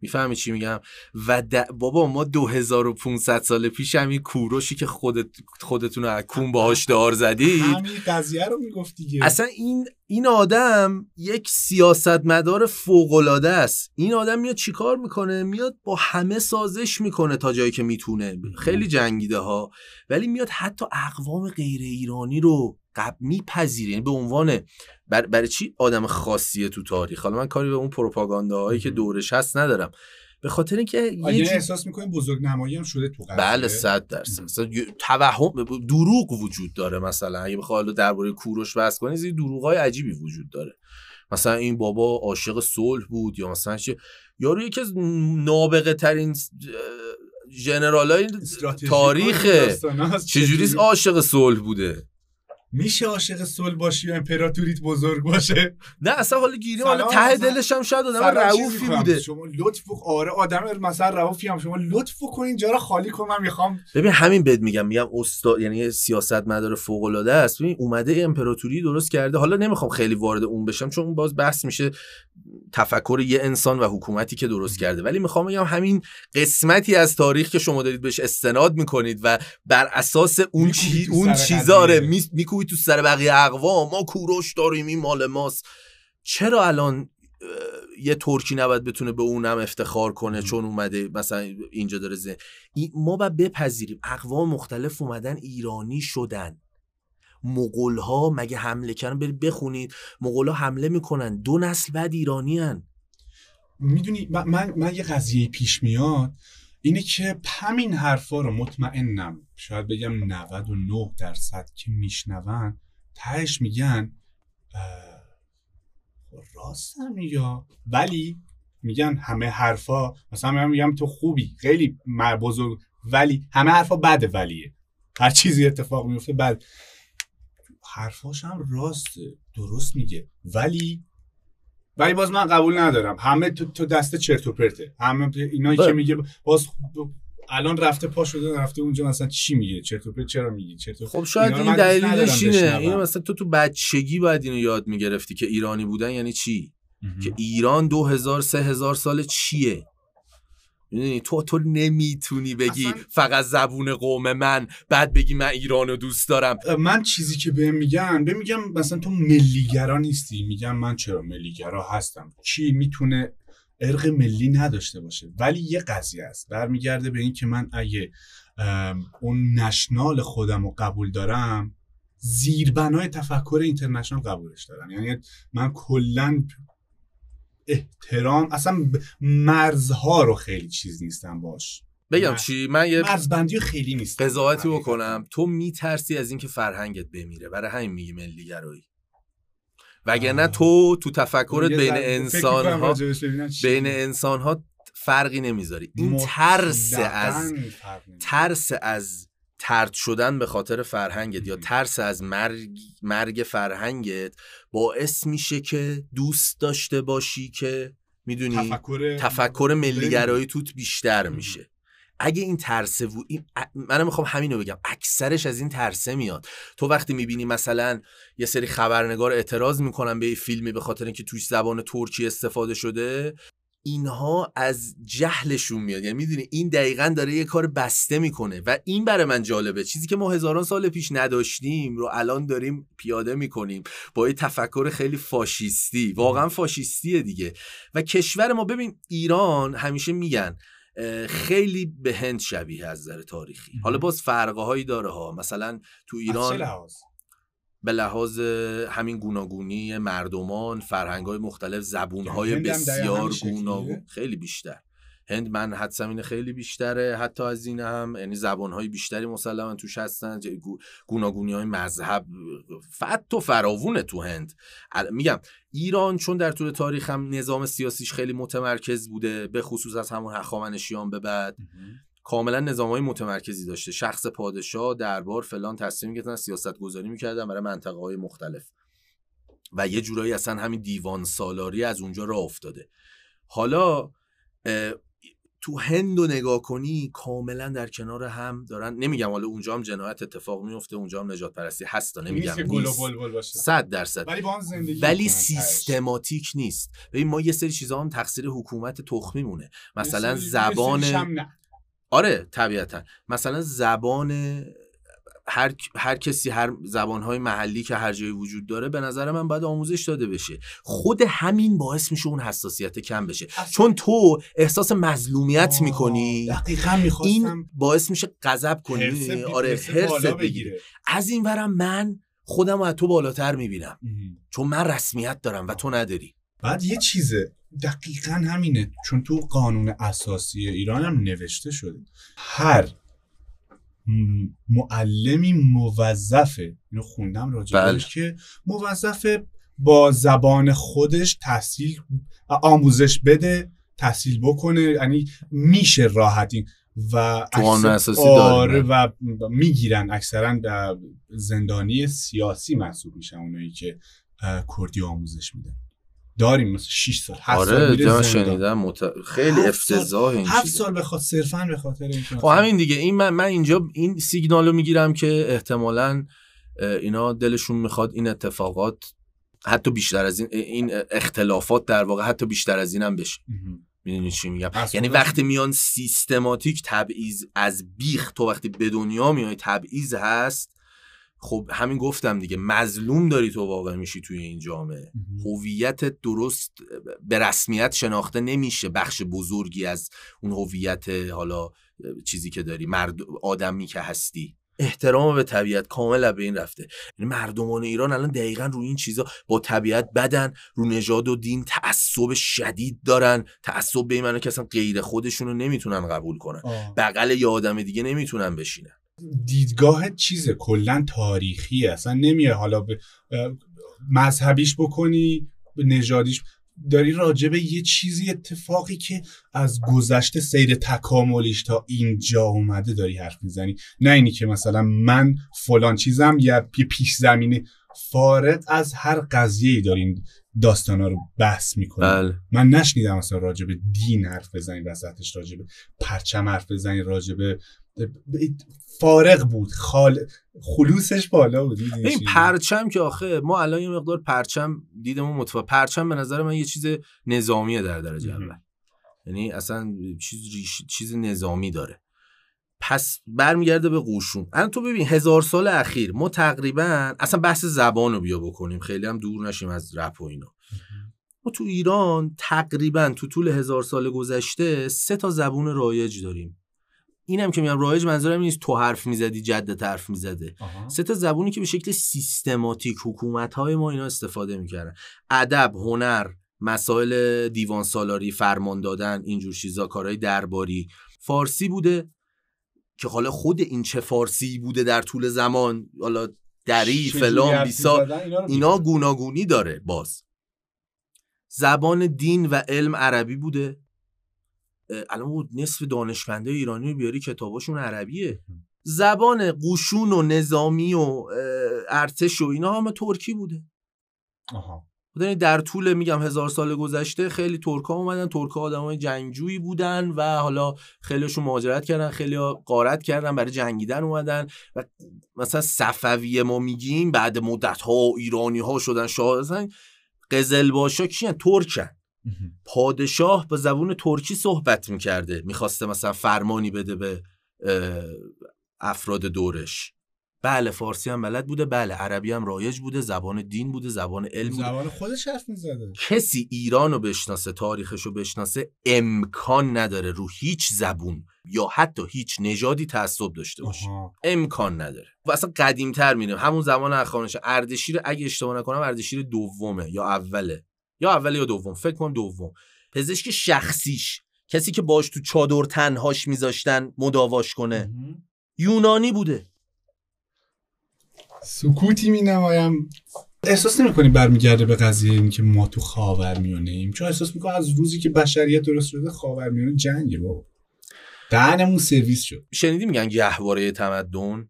می‌فهمی چی میگم؟ و بابا ما 2500 سال پیش هم این کوروشی که خودت خودتون از کون باهاش دار زدید. همین قضیه رو می‌گفت دیگه. اصلا این این آدم یک سیاستمدار فوق العاده است. این آدم میاد چیکار می‌کنه؟ میاد با همه سازش می‌کنه تا جایی که می‌تونه. خیلی جنگیده ها ولی میاد حتی اقوام غیر ایرانی رو قبل میپذیره. یعنی به عنوان بر برای چی آدم خاصیه تو تاریخ؟ حالا من کاری به اون پروپاگانداهایی که دورش هست ندارم. به خاطر اینکه یه یعنی احساس می‌کنیم بزرگ نمایی هم شده تو بله صد درصد. مثلا توهم دروغ وجود داره مثلا. اگه بخوای درباره کوروش بحث کنی یه دروغای عجیبی وجود داره. مثلا این بابا عاشق صلح بود یا مثلا چه یارو یکی از نابغه ترین ژنرال های تاریخ چجوری؟ عاشق صلح بوده؟ میشه عاشق صلح باشی و امپراتوریت بزرگ باشه؟ نه اصلا حالا گیری حالا ته دلش هم شاید آدم رعوفی بوده. شما لطف آره آدم مثلا رعوفی هم. شما لطف کن اینجا رو خالی کن من می‌خوام. ببین همین بهت میگم. میگم استاد یعنی سیاست مدار فوق العاده است. ببین اومده امپراتوری درست کرده. حالا نمی‌خوام خیلی وارد اون بشم چون باز بحث میشه تفکر یه انسان و حکومتی که درست کرده. ولی می‌خوام بگم همین قسمتی از تاریخ که شما دارید بهش استناد می‌کنید و بر اساس اون چی اون چیزا آره میکوبی تو سر بقیه. اقوام ما کوروش داریم این مال ماست. چرا الان یه ترکی نباید بتونه به اونم افتخار کنه چون اومده مثلا اینجا داره زن... ما باید بپذیریم. اقوام مختلف اومدن ایرانی شدن. مغول ها مگه حمله کردن؟ برید بخونید. مغول ها حمله می‌کنن. دو نسل بعد ایرانی هن. می‌دونی من, من, یه قضیه پیش میاد. اینه که همین حرفا رو مطمئنم شاید بگم 99 درصد که میشنون تهش میگن خب راستم یا؟ ولی میگن همه حرفا مثلا من میگم تو خوبی خیلی بزرگ ولی همه حرفا بده ولیه. هر چیزی اتفاق میفته بعد حرفاش هم راست درست میگه. ولی ولی باز من قبول ندارم. همه تو, تو دست چرت و پرته. همه اینایی که بله. میگه باز الان رفته پا شده رفته اونجا مثلا چی میگه؟ چرت و پرت چرا میگی چرت خب شاید این دلیلش اینه. این مثلا تو تو بچگی باید اینو یاد می‌گرفتی که ایرانی بودن یعنی چی؟ که ایران دو هزار سه هزار سال چیه؟ می‌دونی؟ تو تو نمی‌تونی بگی فقط زبون قوم من بعد بگی من ایرانو دوست دارم. من چیزی که بهم میگن به میگم مثلا تو ملیگرا نیستی. میگم من چرا ملیگرا هستم؟ کی می‌تونه ارق ملی نداشته باشه؟ ولی یه قضیه است. برمیگرده به این که من اگه اون نشنال خودم رو قبول دارم زیربنای تفکر اینترنشنال قبولش دارم. یعنی من کلا احترام اصلا مرزها رو خیلی چیز نیستم باش. بگم چی؟ من یه مرزبندی خیلی نیست قضاوتی بکنم. تو میترسی از اینکه فرهنگت بمیره. برای همین میگی ملی گرایی. وگرنه تو تو تفکرت بین انسان ها بین انسان ها فرقی نمی‌ذاری. این ترس از ترس از ترد شدن به خاطر فرهنگت یا ترس از مرگ, مرگ فرهنگت باعث میشه که دوست داشته باشی که می‌دونی تفکر, تفکر ملیگرایی توت بیشتر میشه. اگه این ترسه و این منم می‌خوام همینو بگم. اکثرش از این ترسه میاد. تو وقتی می‌بینی مثلا یه سری خبرنگار اعتراض می‌کنن به یه فیلمی به خاطر اینکه توش زبان ترکی استفاده شده اینها از جهلشون میاد. یعنی می‌دونی این دقیقا داره یه کار بسته می‌کنه و این برای من جالبه. چیزی که ما هزاران سال پیش نداشتیم رو الان داریم پیاده می‌کنیم با یه تفکر خیلی فاشیستی. واقعا فاشیستیه دیگه. و کشور ما ببین ایران همیشه میگن خیلی به هند شبیه از نظر تاریخی. حالا باز فرقه هایی داره ها. مثلا تو ایران به لحاظ همین گوناگونی مردمان فرهنگ های مختلف زبون های بسیار گوناگون خیلی بیشتر. هند من حد خیلی بیشتره حتی از این هم یعنی زبانهای بیشتری مسلما توش هستن گوناگونی های مذهب فت و فراوونه تو هند. میگم ایران چون در طول تاریخ هم نظام سیاسیش خیلی متمرکز بوده به خصوص از همون هخامنشیان به بعد کاملا نظام های متمرکزی داشته. شخص پادشاه دربار فلان تصمیم گرفتن سیاست گذاری می‌کردن برای منطقه های مختلف. و یه جورایی اصلا همین دیوان سالاری از اونجا را افتاده. حالا تو هند و نگاه کنی کاملا در کنار هم دارن نمیگم حالا اونجا هم جنایت اتفاق میفته اونجا هم نجات پرستی هست نمیگم نیست. صد درصد. ولی, ولی سیستماتیک نیست. ببین ما یه سری چیزا هم تقصیر حکومت تخمی مونه مثلا زبان آره طبیعتا. مثلا زبان هر, هر کسی هر زبانهای محلی که هر جایی وجود داره به نظر من باید آموزش داده بشه. خود همین باعث میشه اون حساسیت کم بشه. چون تو احساس مظلومیت می‌کنی. دقیقا این باعث میشه غضب کنی. آره حرس بگیره. از این ورم من خودم از تو بالاتر می‌بینم. چون من رسمیت دارم و تو نداری. بعد یه چیزه دقیقا همینه چون تو قانون اساسی ایران هم نوشته شده. هر معلمی موظفه اینو خوندم راجع بله. که موظف با زبان خودش تحصیل آموزش بده تحصیل بکنه یعنی میشه راحتی و آره و می‌گیرن. اکثرا زندانی سیاسی محسوب میشن اونایی که کردی آموزش میدن. داریم مثل 6 سال 7 آره سال شنیدم مت... خیلی افتضاح این 7 سال خاطر صرفا به خاطر این خب همین دیگه. این من, من اینجا این سیگنالو می‌گیرم که احتمالا اینا دلشون می‌خواد این اتفاقات حتی بیشتر از این این اختلافات در واقع حتی بیشتر از اینم بشه. می‌دونی چی میگم؟ یعنی وقتی میان سیستماتیک تبعیض از بیخ تو وقتی به دنیا میای تبعیض هست خب همین گفتم دیگه مظلوم داری تو واقع میشی توی این جامعه. هویت درست به رسمیت شناخته نمیشه بخش بزرگی از اون هویت حالا چیزی که داری مرد آدمی که هستی. احترام به طبیعت کامل به این رفته. یعنی مردمان ایران الان دقیقا رو این چیزا با طبیعت بدن رو نژاد و دین تعصب شدید دارن. تعصب به این که اصلا غیر خودشون رو نمی‌تونن قبول کنن. بغل یه آدم دیگه نمی‌تونن بشینن. دیدگاه چیز کلا تاریخی اصلا نمیه حالا به مذهبیش بکنی نژادیش. داری راجع به یه چیزی اتفاقی که از گذشته سیر تکاملیش تا اینجا اومده داری حرف می‌زنی. نه اینی که مثلا من فلان چیزم یا یه پیش زمینه. فارغ از هر قضیه دارین داستانا رو بحث می‌کنیم بله. من نشنیدم مثلا راجع به دین حرف بزنی وسطش راجع به پرچم حرف بزنی راجع به فارغ بود. خال خلوصش بالا بود این پرچم که آخه ما الان یه مقدار پرچم دیدمون متفا پرچم به نظر من یه چیز نظامیه در درجه اول. یعنی اصلا چیز چیز نظامی داره. پس برمیگرده به قوشون الان تو ببین هزار سال اخیر ما تقریبا اصلا بحث زبان رو بیا بکنیم. خیلی هم دور نشیم از رپ و اینا. ما تو ایران تقریبا تو طول هزار سال گذشته سه تا زبون رایج داریم. اینم که میگم رایج منظورم نیست تو حرف می‌زدی جدت حرف می‌زده. سه تا زبونی که به شکل سیستماتیک حکومت های ما اینا استفاده می‌کردن. ادب هنر مسائل دیوان سالاری فرمان دادن اینجور چیزا کارهای درباری. فارسی بوده که حالا خود این چه فارسی بوده در طول زمان حالا دری فلان بیسا اینا گوناگونی داره باز. زبان دین و علم عربی بوده. الان نصف دانشمنده ایرانی رو بیاری کتاباشون عربیه. زبان قشون و نظامی و ارتش و اینا همه ترکی بوده. آها. در طول میگم هزار سال گذشته خیلی ترکا اومدن. ترکا آدمای جنگجویی بودن و حالا خیلیشون مهاجرت کردن خیلی قارت کردن برای جنگیدن اومدن و مثلا صفویه ما میگیم بعد مدت ها ایرانی ها شدن شاه قزل باشا کیان ترکن پادشاه با زبون ترکی صحبت می‌کرده. می‌خواسته مثلا فرمانی بده به افراد دورش. بله فارسی هم بلد بوده بله عربی هم رایج بوده زبان دین بوده زبان علم بوده. زبان خودش حرف می‌زده. کسی ایران رو بشناسه تاریخش رو بشناسه امکان نداره رو هیچ زبون یا حتی هیچ نژادی تعصب داشته باشه. امکان نداره. و اصلا قدیمتر میریم. همون زمان اخوانش اردشیر اگه اشتباه نکنم اردشیر دومه یا اوله. یا اول یا دوم؟ فکر کنم دوم. پزشک شخصیش. کسی که باش تو چادر تنهاش میذاشتن مداواش کنه. یونانی بوده. سکوتی می نمایم احساس نمی کنیم برمیگرده به قضیه این که ما تو خاور میانه ایم؟ چون احساس می‌کنم از روزی که بشریت درست شده خاور میانه جنگه بابا. دهنمون سرویس شد. شنیدی میگن گهواره تمدن؟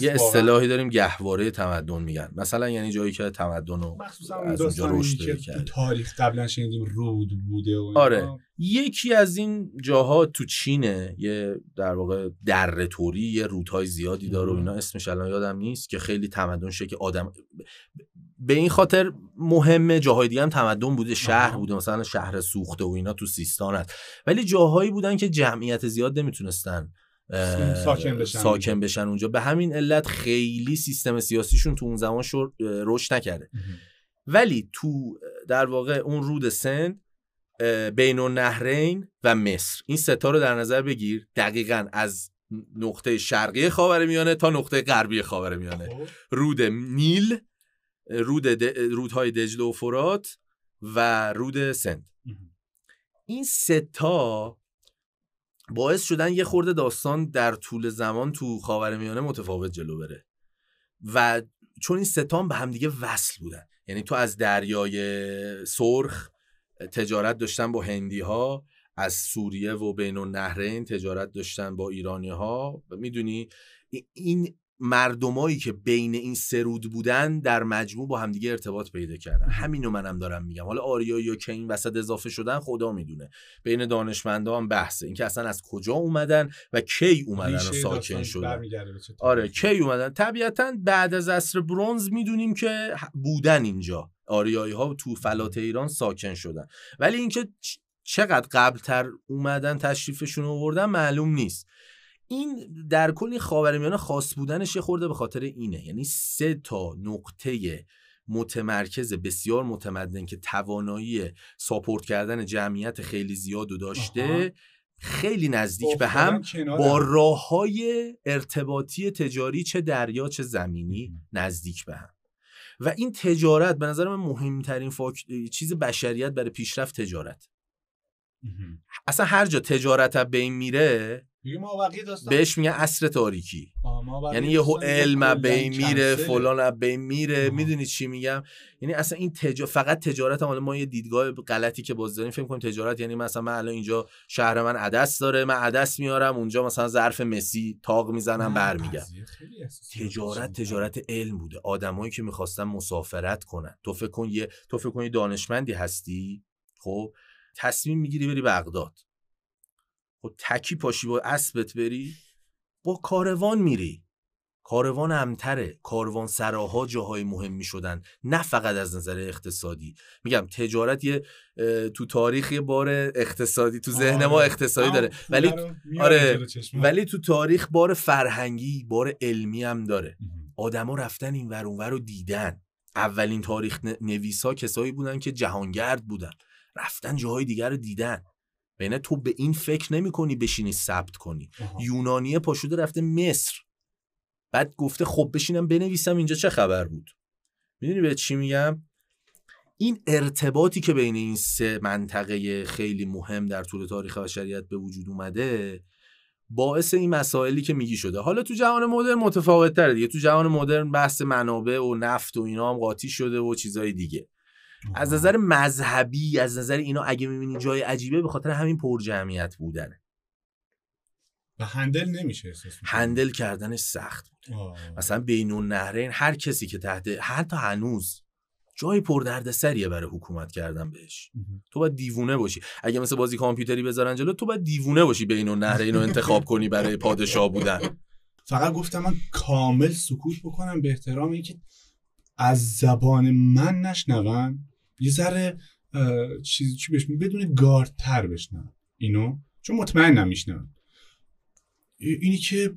یه اصطلاحی داریم گهواره تمدن میگن. مثلا یعنی جایی که تمدن رو از اونجا رشد کرد. تاریخ قبلا شنیدیم رود بوده و آره. یکی از این جاها تو چینه. یه در واقع دره توری یه رودهای زیادی داره و اینا. اسمش الان یادم نیست که خیلی تمدن شه که آدم به این خاطر مهمه. جاهای دیگه هم تمدن بوده. شهر بوده. مثلا شهر سوخته و اینا تو سیستان هست ولی جاهایی بودن که جمعیت زیاد نمی‌تونستن ساکن بشن, ساکن بشن اونجا. به همین علت خیلی سیستم سیاسیشون تو اون زمان رشد نکرده. ولی تو در واقع اون رود سند بین النهرین و مصر. این ستا رو در نظر بگیر. دقیقا از نقطه شرقی خاورمیانه تا نقطه غربی خاورمیانه خب. رود نیل رود رودهای دجله و فرات و رود سند. این ستا باعث شدن یه خورده داستان در طول زمان تو خاورمیانه متفاوت جلو بره. و چون این ستان به همدیگه وصل بودن. یعنی تو از دریای سرخ تجارت داشتن با هندی ها از سوریه و بین النهرین تجارت داشتن با ایرانی ها می‌دونی این مردمایی که بین این سرود بودن در مجموع با همدیگه ارتباط پیدا کردن. همینو منم دارم میگم. حالا آریا یا که این وسط اضافه شدن خدا می‌دونه. بین دانشمندا هم بحثه. اینکه اصلا از کجا اومدن و کی اومدن و ساکن شدن آره کی اومدن؟ طبیعتا بعد از عصر برونز می‌دونیم که بودن اینجا. آریایی ها تو فلات ایران ساکن شدن. ولی اینکه چقدر قبلتر اومدن تشریفشون آوردن معلوم نیست. این در کل این خاورمیانه خاص بودنش یه خورده به خاطر اینه. یعنی سه تا نقطه متمرکز بسیار متمدن که توانایی ساپورت کردن جمعیت خیلی زیاد و داشته خیلی نزدیک به هم با راه های ارتباطی تجاری چه دریا چه زمینی نزدیک به هم. و این تجارت به نظر من مهمترین فاک... چیز بشریت برای پیشرفت تجارت. اصلا هر جا تجارت بین میره بهش میگن عصر تاریکی. یعنی یه علم بین میره فلان بین میره. می‌دونی چی میگم؟ یعنی اصلا این تجا... فقط تجارت هم ما یه دیدگاه غلطی که باز داریم فکر کنیم تجارت یعنی مثلا من الان اینجا شهر من عدس داره من عدس میارم اونجا مثلا ظرف مسی تاق می‌زنم برمیگم تجارت تجارت علم بوده. آدمایی که می‌خواستن مسافرت کنن. تو فکر کن یه تو فکر کن دانشمندی هستی؟ خب تصمیم می‌گیری بری بغداد. خب تکی پاشی با اسبت بری با کاروان میری. کاروان امتره. کاروان سراها جاهای مهمی شدن نه فقط از نظر اقتصادی. میگم تجارت یه تو تاریخ یه بار اقتصادی تو ذهن ما آره. اقتصادی داره. ولی آره ولی تو تاریخ بار فرهنگی بار علمی هم داره. آدما رفتن این ور اونور رو دیدن. اولین تاریخ نویسا کسایی بودن که جهانگرد بودن. رفتن جاهای دیگر رو دیدن. بینه تو به این فکر نمی کنی بشینی ثبت کنی. یونانیه پاشوده رفته مصر. بعد گفته خب بشینم بنویسم اینجا چه خبر بود. می‌دونی به چی میگم؟ این ارتباطی که بین این سه منطقه خیلی مهم در طول تاریخ بشریت به وجود اومده باعث این مسائلی که میگی شده. حالا تو جهان مدرن متفاوت تره دیگه. تو جهان مدرن بحث منابع و نفت و اینا هم قاطی شده و چیزای دیگه. از نظر مذهبی از نظر اینا اگه می‌بینی جای عجیبه به خاطر همین پر جمعیت بودنه. و هندل نمیشه هندل کردنش سخت بود. مثلا بین النهرین هر کسی که تحت حتی هنوز جای پر سریه برای حکومت کردن بهش. تو باید دیوونه باشی. اگه مثل بازی کامپیوتری بذارن جلو تو باید دیوونه باشی بین النهرین رو انتخاب کنی برای پادشاه بودن. فقط گفتم من کامل سکوت بکنم به احترام اینکه از زبان من نشنون. یه ذره چیزی چی بهش بدون گاردتر بشنون اینو؟ چون مطمئن نمیشنون اینی که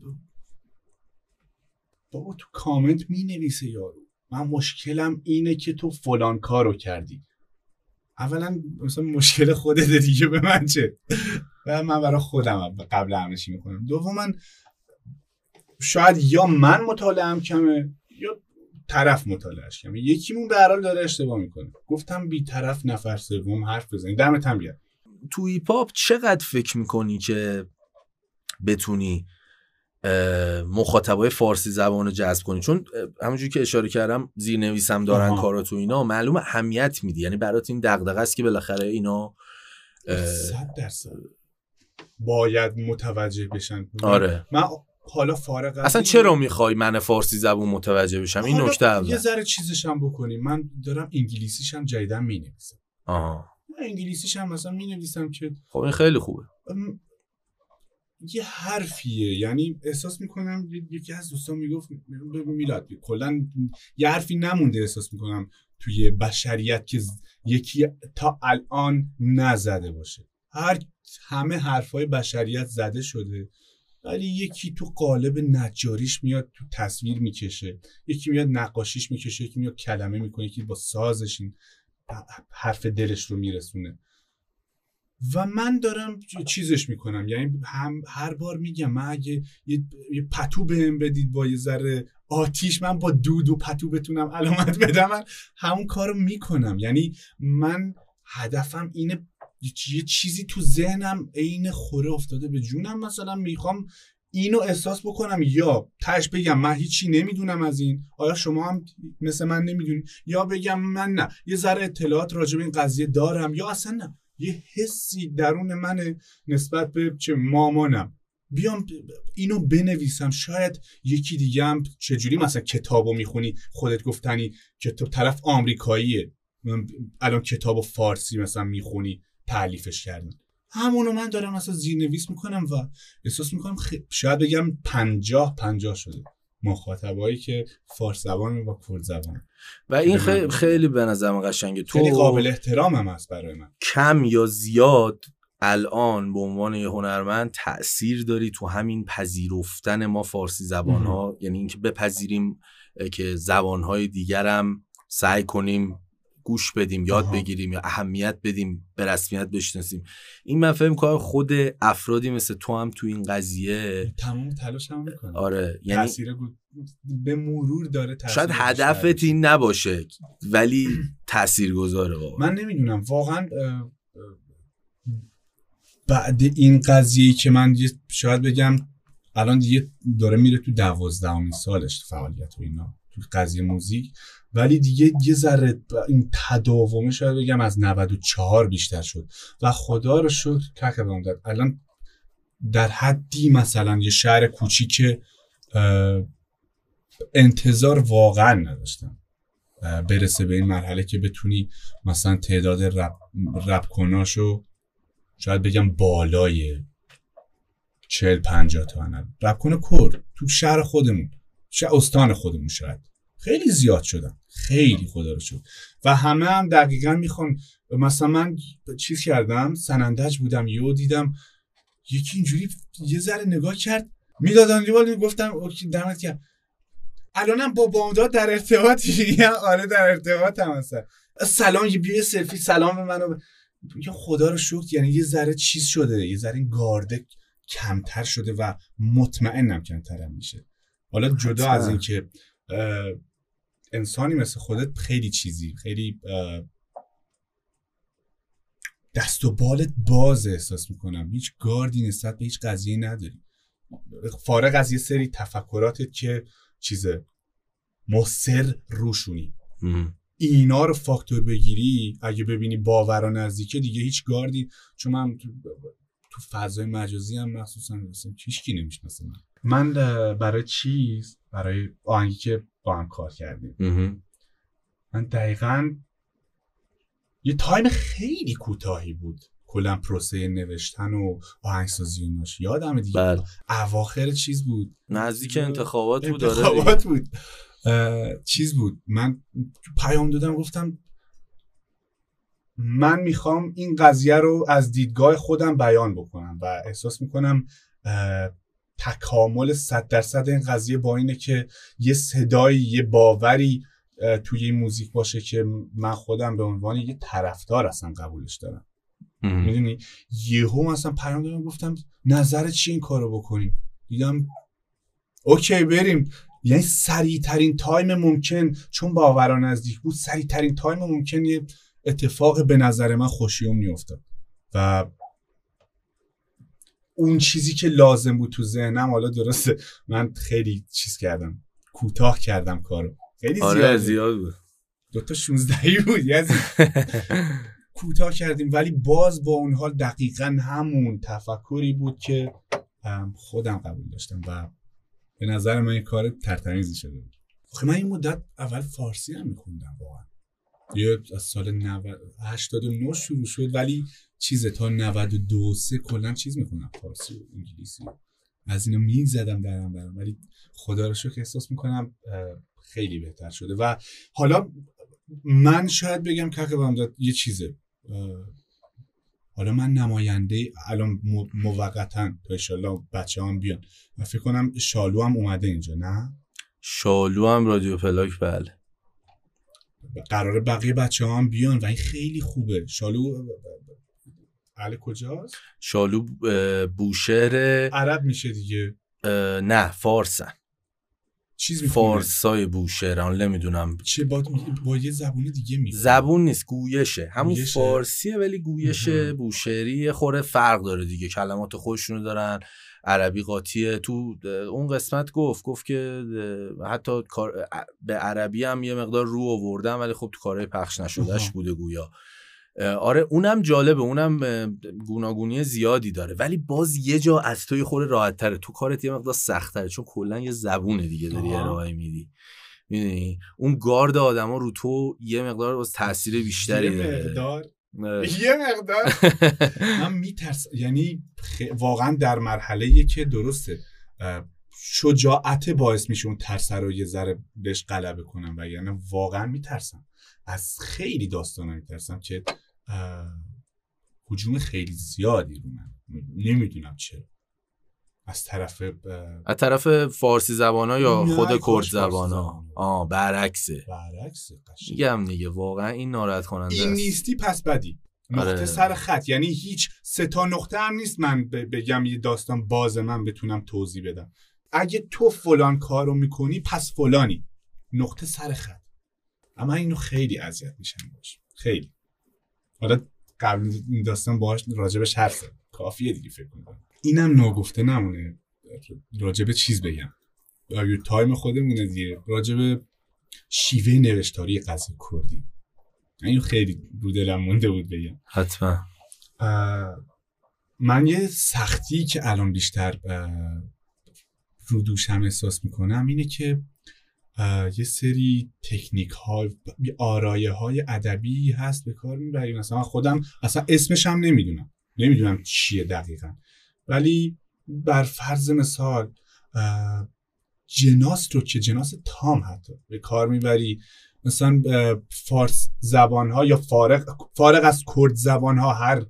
بابا تو کامنت می نویسه یارو. من مشکلم اینه که تو فلان کارو کردی. اولا مثلا مشکل خودت دیگه به من چه؟ و من برای خودم قبل همه چی می‌کنم دوما شاید یا من مطالعم کمه یا طرف مطالعهش کمه یکیمون به هر حال داره اشتباه می‌کنه. گفتم بی طرف نفر سوم حرف بزنید. دمت هم بیاد تو هیپ چقدر فکر می‌کنی که بتونی مخاطبای فارسی زبان رو جذب کنی؟ چون همونجوری که اشاره کردم زیر نویسم دارن کارا تو اینا معلوم اهمیت میدی. یعنی برات این دغدغه است که بالاخره اینا صد درصد. باید متوجه بشن. آره. من حالا فارغ اصلا چرا می‌خوای من فارسی زبون متوجه بشم؟ این نکته اول. یه ذره چیزشم بکنیم من دارم انگلیسیشم جدیدن می‌نویسم. آها. انگلیسیش هم مثلا می نویسم که خب این خیلی خوبه. یه حرفیه. یعنی احساس می‌کنم یکی از دوستان می‌گفت میلاد کلا یه حرفی نمونده احساس می‌کنم توی بشریت که یکی تا الان نزده باشه. هر همه حرفای بشریت زده شده. ولی یکی تو قالب نجاریش میاد تو تصویر می‌کشه. یکی میاد نقاشیش می‌کشه یکی میاد کلمه می‌کنه یکی با سازش این حرف دلش رو میرسونه. و من دارم چیزش می‌کنم. یعنی هم هر بار میگم من اگه یه, پتو بهم بدید با یه ذره آتیش من با دود و پتو بتونم علامت بدم من همون کارو می‌کنم. یعنی من هدفم اینه یه چیزی تو ذهنم عین خوره افتاده به جونم مثلا. می‌خوام اینو احساس بکنم. یا تش بگم من هیچی نمی‌دونم از این. آیا شما هم مثل من نمی‌دونید یا بگم من نه. یه ذره اطلاعات راجع به این قضیه دارم. یا اصلا نه. یه حسی درون من نسبت به چه مامانم. بیام اینو بنویسم. شاید یکی دیگه هم چجوری مثلا کتابو می‌خونی. خودت گفتنی کتاب طرف آمریکاییه. الان کتاب فارسی مثلا می‌خونی. تعلیفش کردن. همونو من دارم مثلا زیرنویس می‌کنم و احساس می‌کنم شاید بگم پنجاه پنجاه شده مخاطبایی که فارس زبان و کرد زبان. و این خیلی خیلی به نظرم قشنگه. تو خیلی قابل احترام هم هست برای من. کم یا زیاد الان به عنوان یه هنرمند تاثیر داری تو همین پذیرفتن ما فارسی زبان ها یعنی اینکه بپذیریم که زبان های دیگرم سعی کنیم گوش بدیم یاد بگیریم یا اهمیت بدیم به رسمیت بشناسیم. این من فهم کنم خود افرادی مثل تو هم تو این قضیه تمام تلاش هم می‌کنه. آره یعنی به مرور داره تاثیر شاید هدفت این نباشه ولی تأثیر گذاره من نمی‌دونم واقعا بعد این قضیه که من شاید بگم الان دیگه داره میره تو دوازدهمین سالش فعالیت و اینا تو قضیه موزیک. ولی دیگه یه ذره این تداومه شاید بگم از 94 بیشتر شد. و خدا رو شکر که داد الان در حدی مثلا یه شهر کوچیک انتظار واقعا نداشتم برسه به این مرحله که بتونی مثلا تعداد رب, رب کناشو شاید بگم بالای چل پنجاه تا رب کرد تو شهر خودمون شهر استان خودمون شاید. خیلی زیاد شدن خیلی خدا رو شد و همه هم دقیقا می‌خوان مثلا من چیز کردم سنندج بودم یو دیدم یکی اینجوری یه ذره نگاه کرد می‌دادن دیوال گفتم دمت کرد الانم با بامداد در ارتباطی آره در ارتباط هم هستن. سلام یه بیه سلفی سلام به منو. یا خدا رو شکر یعنی یه ذره چیز شده یه ذره این گارده کمتر شده و مطمئنم کمترم میشه. حالا جدا از اینکه انسانی مثل خودت خیلی چیزی خیلی دست و بالت باز احساس می‌کنم. هیچ گاردی نسبت به هیچ قضیه نداری. فارغ از یه سری تفکراتت که چیزه مصر روشونی. اینا رو فاکتور بگیری اگه ببینی باورا نزدیکه دیگه هیچ گاردی. چون من تو فضای مجازی هم مخصوصا هیچ هیچکی نمی‌شناسه من من برای چیز برای آهنگی که با هم کار کردیم. من دقیقا یه تایم خیلی کوتاهی بود. کلا پروسه نوشتن و آهنگسازی ایناش یادم دیگه. بل. اواخر چیز بود. نزدیک انتخابات بود انتخابات بود. چیز بود. من پیام دادم گفتم من می‌خوام این قضیه رو از دیدگاه خودم بیان بکنم و احساس می‌کنم تکامل صد درصد این قضیه با اینه که یه صدایی یه باوری توی این موزیک باشه که من خودم به عنوان یه طرفدار اصلا قبولش دارم. می‌دونی؟ یهو مثلا پیام دادم گفتم نظر چی این کارو بکنیم؟ دیدم okay بریم. یعنی سریع ترین time ممکن چون باوران نزدیک بود سریع ترین time ممکن یه اتفاق به نظر من خوش یمن میافتاد. و اون چیزی که لازم بود تو ذهنم حالا درسته. من خیلی چیز کردم. کوتاه کردم کارو. خیلی آره زیاد بود. دوتا 16 بود کوتاه کردیم ولی باز با اون حال دقیقا همون تفکری بود که خودم قبول داشتم و به نظر من این کار ترتمیزی شده بود. خب من این مدت اول فارسی هم میخوندم واقعا. یه از سال 89 شروع شد ولی چیزه تا 92 سه کلا چیز می‌خونم فارسی و انگلیسی. از اینو می‌زدم درم برم ولی خدا رو شکر احساس می‌کنم خیلی بهتر شده. و حالا من شاید بگم که داد یه چیزه. حالا من نماینده الان موقتا تا انشالله بچه هم بیان. و فکر کنم شالو هم اومده اینجا نه؟ شالو هم رادیو پلاک بله. قرار بقیه بچه هم بیان و این خیلی خوبه. شالو اهل کجاست؟ شالو بوشهر عرب میشه دیگه. نه فارسن. چیز فارسای بوشهران نمی‌دونم. چه با, با یه زبون دیگه می زبون نیست گویشه. همون گویشه. فارسیه ولی گویش بوشهری خوره فرق داره دیگه. کلمات خودشونو دارن. عربی قاطیه. تو اون قسمت گفت گفت که حتی به عربی هم یه مقدار رو آوردن ولی خب تو کارهای پخش نشدهش بوده گویا. آره اونم جالبه اونم گوناگونی زیادی داره. ولی باز یه جا از توی خوره راحت تره تو کارت یه مقدار سخت تره چون کلا یه زبونه دیگه داری ارائه میدی. می‌دونی؟ اون گارد آدما رو تو یه مقدار باز تاثیر بیشتری داره یه مقدار. من میترس یعنی واقعا در مرحله که درسته. شجاعت باعث میشه اون ترس رو یه ذره بهش غلبه کنم. و یعنی واقعا میترسم. از خیلی داستانا میترسم که حجوم خیلی زیادی رو من. نمی‌دونم چرا. از طرف از طرف فارسی زبان ها یا خود کرد زبان ها آه برعکسه. برعکسه میگم دیگه واقعا این ناراحت کننده این نیستی پس بدی. نقطه آره. سر خط. یعنی هیچ سه تا نقطه هم نیست من بگم یه داستان باز من بتونم توضیح بدم. اگه تو فلان کارو می‌کنی پس فلانی. نقطه سر خط. اما اینو خیلی اذیت میشم باش. خیلی. حالا قبل این داستان باهاش راجبش حرف کافیه دیگه فکر کنم اینم ناگفته نمونه. راجب چیز بگم. آیو time خودمونه دیگه. راجب شیوه نوشتاری غزل کردی. اینو خیلی رو دلم مونده بود بگم. حتما. من یه سختی که الان بیشتر رو دوشم احساس می‌کنم اینه که یه سری تکنیک ها آرایه های ادبی هست به کار می‌بریم. مثلا خودم اصلا اسمش هم نمی‌دونم. نمی‌دونم چیه دقیقا. ولی بر فرض مثال جناس رو که جناس تام حتی به کار می‌بری مثلا فارس زبان ها یا فارق, فارق از کرد زبان ها هر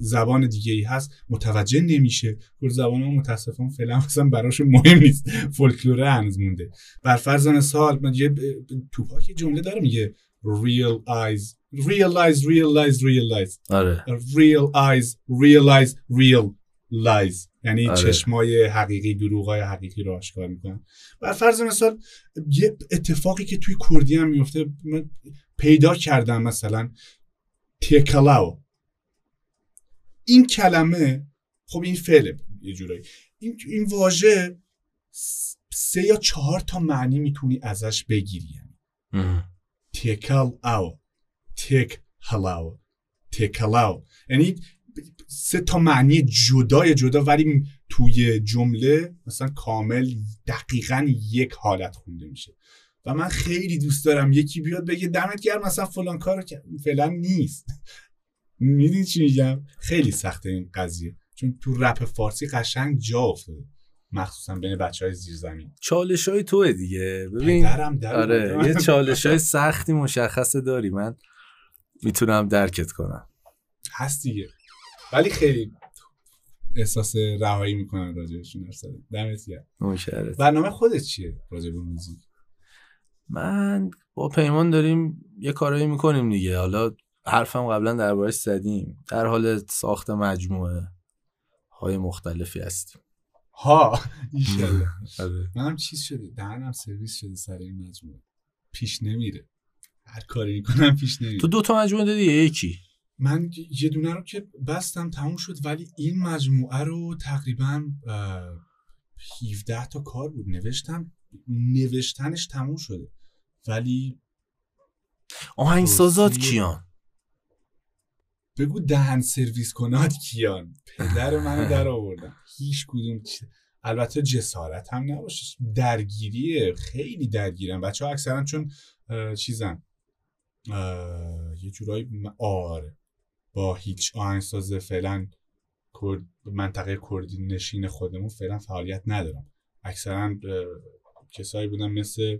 زبان دیگه ای هست متوجه نمیشه. کرد زبان ها متاسفانه فعلا مثلا براش مهم نیست. فولکلوره هنوز مونده بر فرض مثال یه توپاک جمله داره میگه. Real eyes. Realize realize realize. آره. real eyes realize real lies. یعنی آره. چشمای حقیقی دروغای حقیقی رو آشکار می‌کنن. بر فرض مثال یه اتفاقی که توی کردی هم میفته من پیدا کردم مثلا تکلاو. این کلمه خب این فعله یه جورایی. این, این واژه سه یا چهار تا معنی می‌تونی ازش بگیری یعنی. تکل او تک هلاو تکلاو یعنی سه تا معنی جدای جدا ولی توی جمله مثلا کامل دقیقا یک حالت خونده میشه. و من خیلی دوست دارم یکی بیاد بگه دمت گرم مثلا فلان کارو که فعلا نیست. می‌دونی چی میگم؟ خیلی سخته این قضیه. چون تو رپ فارسی قشنگ جا افتاده. مخصوصا بین بچه های زیر زمین. چالش های توه دیگه. ببین آره یه چالش های سختی مشخصه داری. من می‌تونم درکت کنم. هست دیگه. ولی خیلی احساس رهایی می‌کنن راجبشون حرف دمت گرم. برنامه خودت چیه راجع به موزیک؟ من با پیمان داریم یه کارایی می‌کنیم دیگه. حالا حرفم قبلا دربارش زدیم. در حال ساخت مجموعه های مختلفی هستیم. ها. ایشالله آره. منم چیز شده دهنم سرویس شده سر این مجموعه. پیش نمیره. هر کاری می‌کنم پیش نمیره. تو دو تا مجموعه دادی یکی؟ من یه دونه رو که بستم تموم شد ولی این مجموعه رو تقریبا 17 تا کار بود. نوشتم نوشتنش تموم شده. ولی آهنگسازات کیان؟ بگو دهن سرویس کنات کیان. پدر منو در آوردم هیچ کدوم البته جسارت هم نباشه. درگیریه. خیلی درگیرن. بچه ها اکثرا چون چیزن. یه جورایی آره. با هیچ آهنگساز فعلا منطقه کردی نشین خودمون فعلا فعالیت ندارم. اکثرا کسایی بودن مثل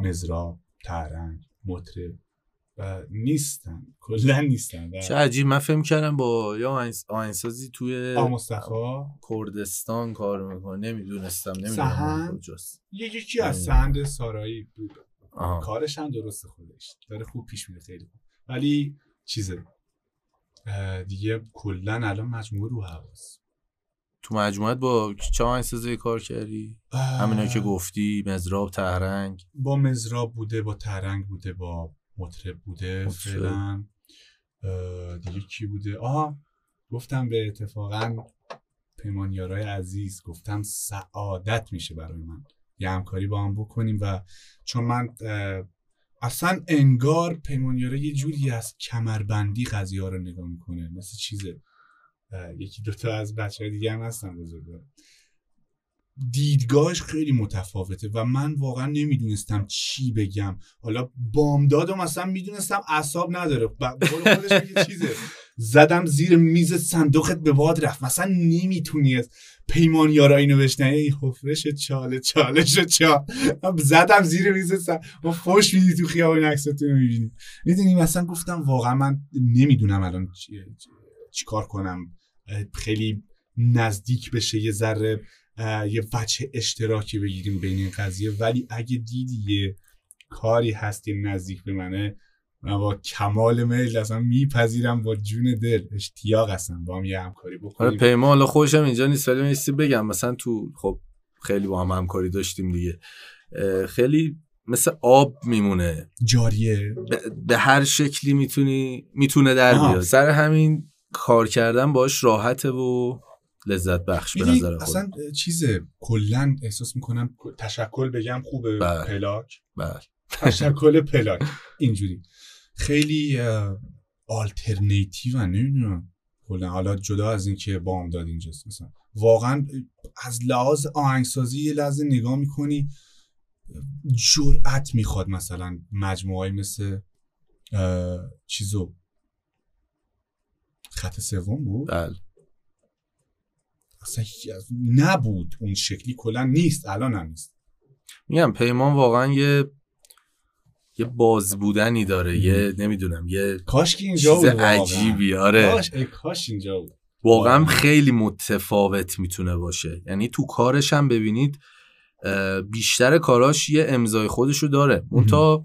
مزراب ترنگ مطرب. و نیستن. کلا نیستن. چه عجیب. من فهم کردم با یا آهنگسازی توی مصطفی؟ کردستان کار می‌کنه. نمی‌دونستم نمی‌دونم کجاست. یکی از سند سارایی بود. کارش هم درست خودش. داره خوب پیش میره خیلی خوب. ولی چیزه. دیگه کلا الان مجموعه رو حواس. تو مجموعت با چه آهنگسازی کار کردی؟ همینا که گفتی مزراب تهرنگ. با مزراب بوده با تهرنگ بوده با مطرب بوده فعلا. دیگه کی بوده؟ آها گفتم به اتفاقا پیمانیارای عزیز گفتم سعادت میشه برای من. یه همکاری با هم بکنیم و چون من اصلا انگار پیمانیاره یه جوری از کمربندی قضیه ها رو نگاه می‌کنه. مثل چیزه. یکی دوتا از بچه های دیگه هم هستن بزرگوار. دیدگاهش خیلی متفاوته و من واقعا نمی‌دونستم چی بگم. حالا بامدادم اصلا می‌دونستم اعصاب نداره. خودش میگه چیزه. زدم زیر میز صندوقت به باد رفت. مثلا نمی‌تونی از پیمان یارا اینو بشنه این حفرش چاله چالش چال زدم زیر میز ما فوش میدی تو خیابان عکستون رو می‌بینی. می‌دونی مثلا گفتم واقعا من نمی‌دونم الان چیکار کنم. خیلی نزدیک بشه یه ذره. یه وجه اشتراکی بگیریم بین این قضیه. ولی اگه دیدی یه کاری هستی نزدیک به منه من با کمال میل اصلا میپذیرم با جون دل. اشتیاق هستم با هم یه همکاری بکنیم. آره پیما حالا خوشم اینجا نیست ولی میستی بگم. مثلا تو خب خیلی با هم همکاری داشتیم دیگه. خیلی مثل آب میمونه. جاریه. به هر شکلی می‌تونی می‌تونه در بیاد. سر همین کار کردن باش راحته و لذت بخش به نظر خود اصلا چیز کلا احساس می‌کنم تشکل بگم خوبه. بله. پلاک. بله. تشکل پلاک. اینجوری. خیلی آلترنیتیو نمی‌دونم. کلا. حالا جدا از اینکه بامداد اینجاست مثلا. واقعا از لحاظ آهنگسازی یه لحظه نگاه می‌کنی جرأت می‌خواد مثلا مجموعه مثل چیزو. خط سوم بود؟ بله. اصلا نبود. اون شکلی کلا نیست. الان هم نیست. میگم پیمان واقعا یه یه باز بودنی داره. یه نمی‌دونم یه کاش که اینجا بود عجیبی. آره. کاش, کاش اینجا بود. واقعا خیلی متفاوت می‌تونه باشه. یعنی تو کارش هم ببینید بیشتر کاراش یه امضای خودشو داره. اون تا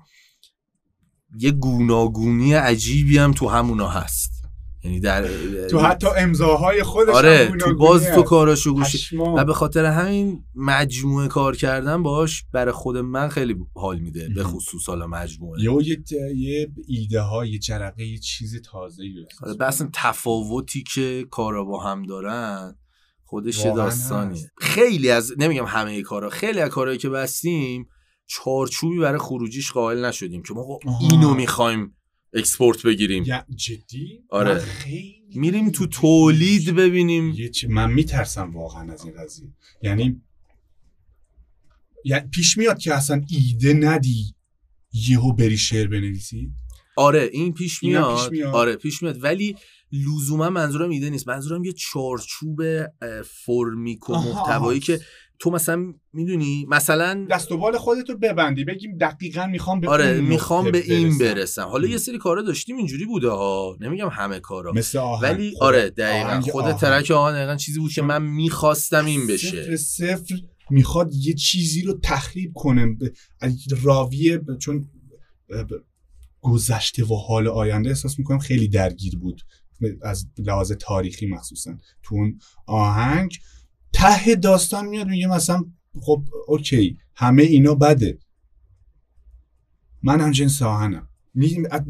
یه گوناگونی عجیبی هم تو همونا هست. یعنی در تو حتی امضاهای خودش آره تو باز تو کاراشو گوشی و به خاطر همین مجموعه کار کردن باش برای خود من خیلی حال میده به خصوص حالا مجموعه. یا یه, یه ایده ها یه جرقه یه چیز تازه آره اصلا تفاوتی که کارا با هم دارن خودش داستانیه. خیلی از نمیگم همه کارا خیلی از کارهایی که بستیم چارچوبی برای خروجیش قائل نشدیم که ما اینو می‌خوایم اکسپورت بگیریم. جدی؟ آره. میریم تو تولید ببینیم. یه من میترسم واقعا از این قضیه. یعنی یعنی پیش میاد که اصلا ایده ندی یهو بری شعر بنویسی؟ آره این پیش میاد. پیش میاد. آره پیش میاد. ولی لزوما منظورم ایده نیست. منظورم یه چارچوب فرمیک و محتوایی که تو مثلا می‌دونی؟ مثلا دست و بال خودتو ببندی بگیم دقیقا می‌خوام به آره می‌خوام به این برسم. حالا یه سری کارا داشتیم اینجوری بوده ها. نمیگم همه کارا. مثل آهنگ. ولی آره دقیقا. خود ترک آهن دقیقا چیزی بود که من می‌خواستم این بشه. صفر صفر می‌خواد یه چیزی رو تخریب کنه. راویه چون گذشته و حال آینده احساس می‌کنم خیلی درگیر بود. از لحاظ تاریخی مخصوصا. تو اون آهنگ ته داستان میاد میگه مثلا خب اوکی همه اینا بده. من هم جنس آهنم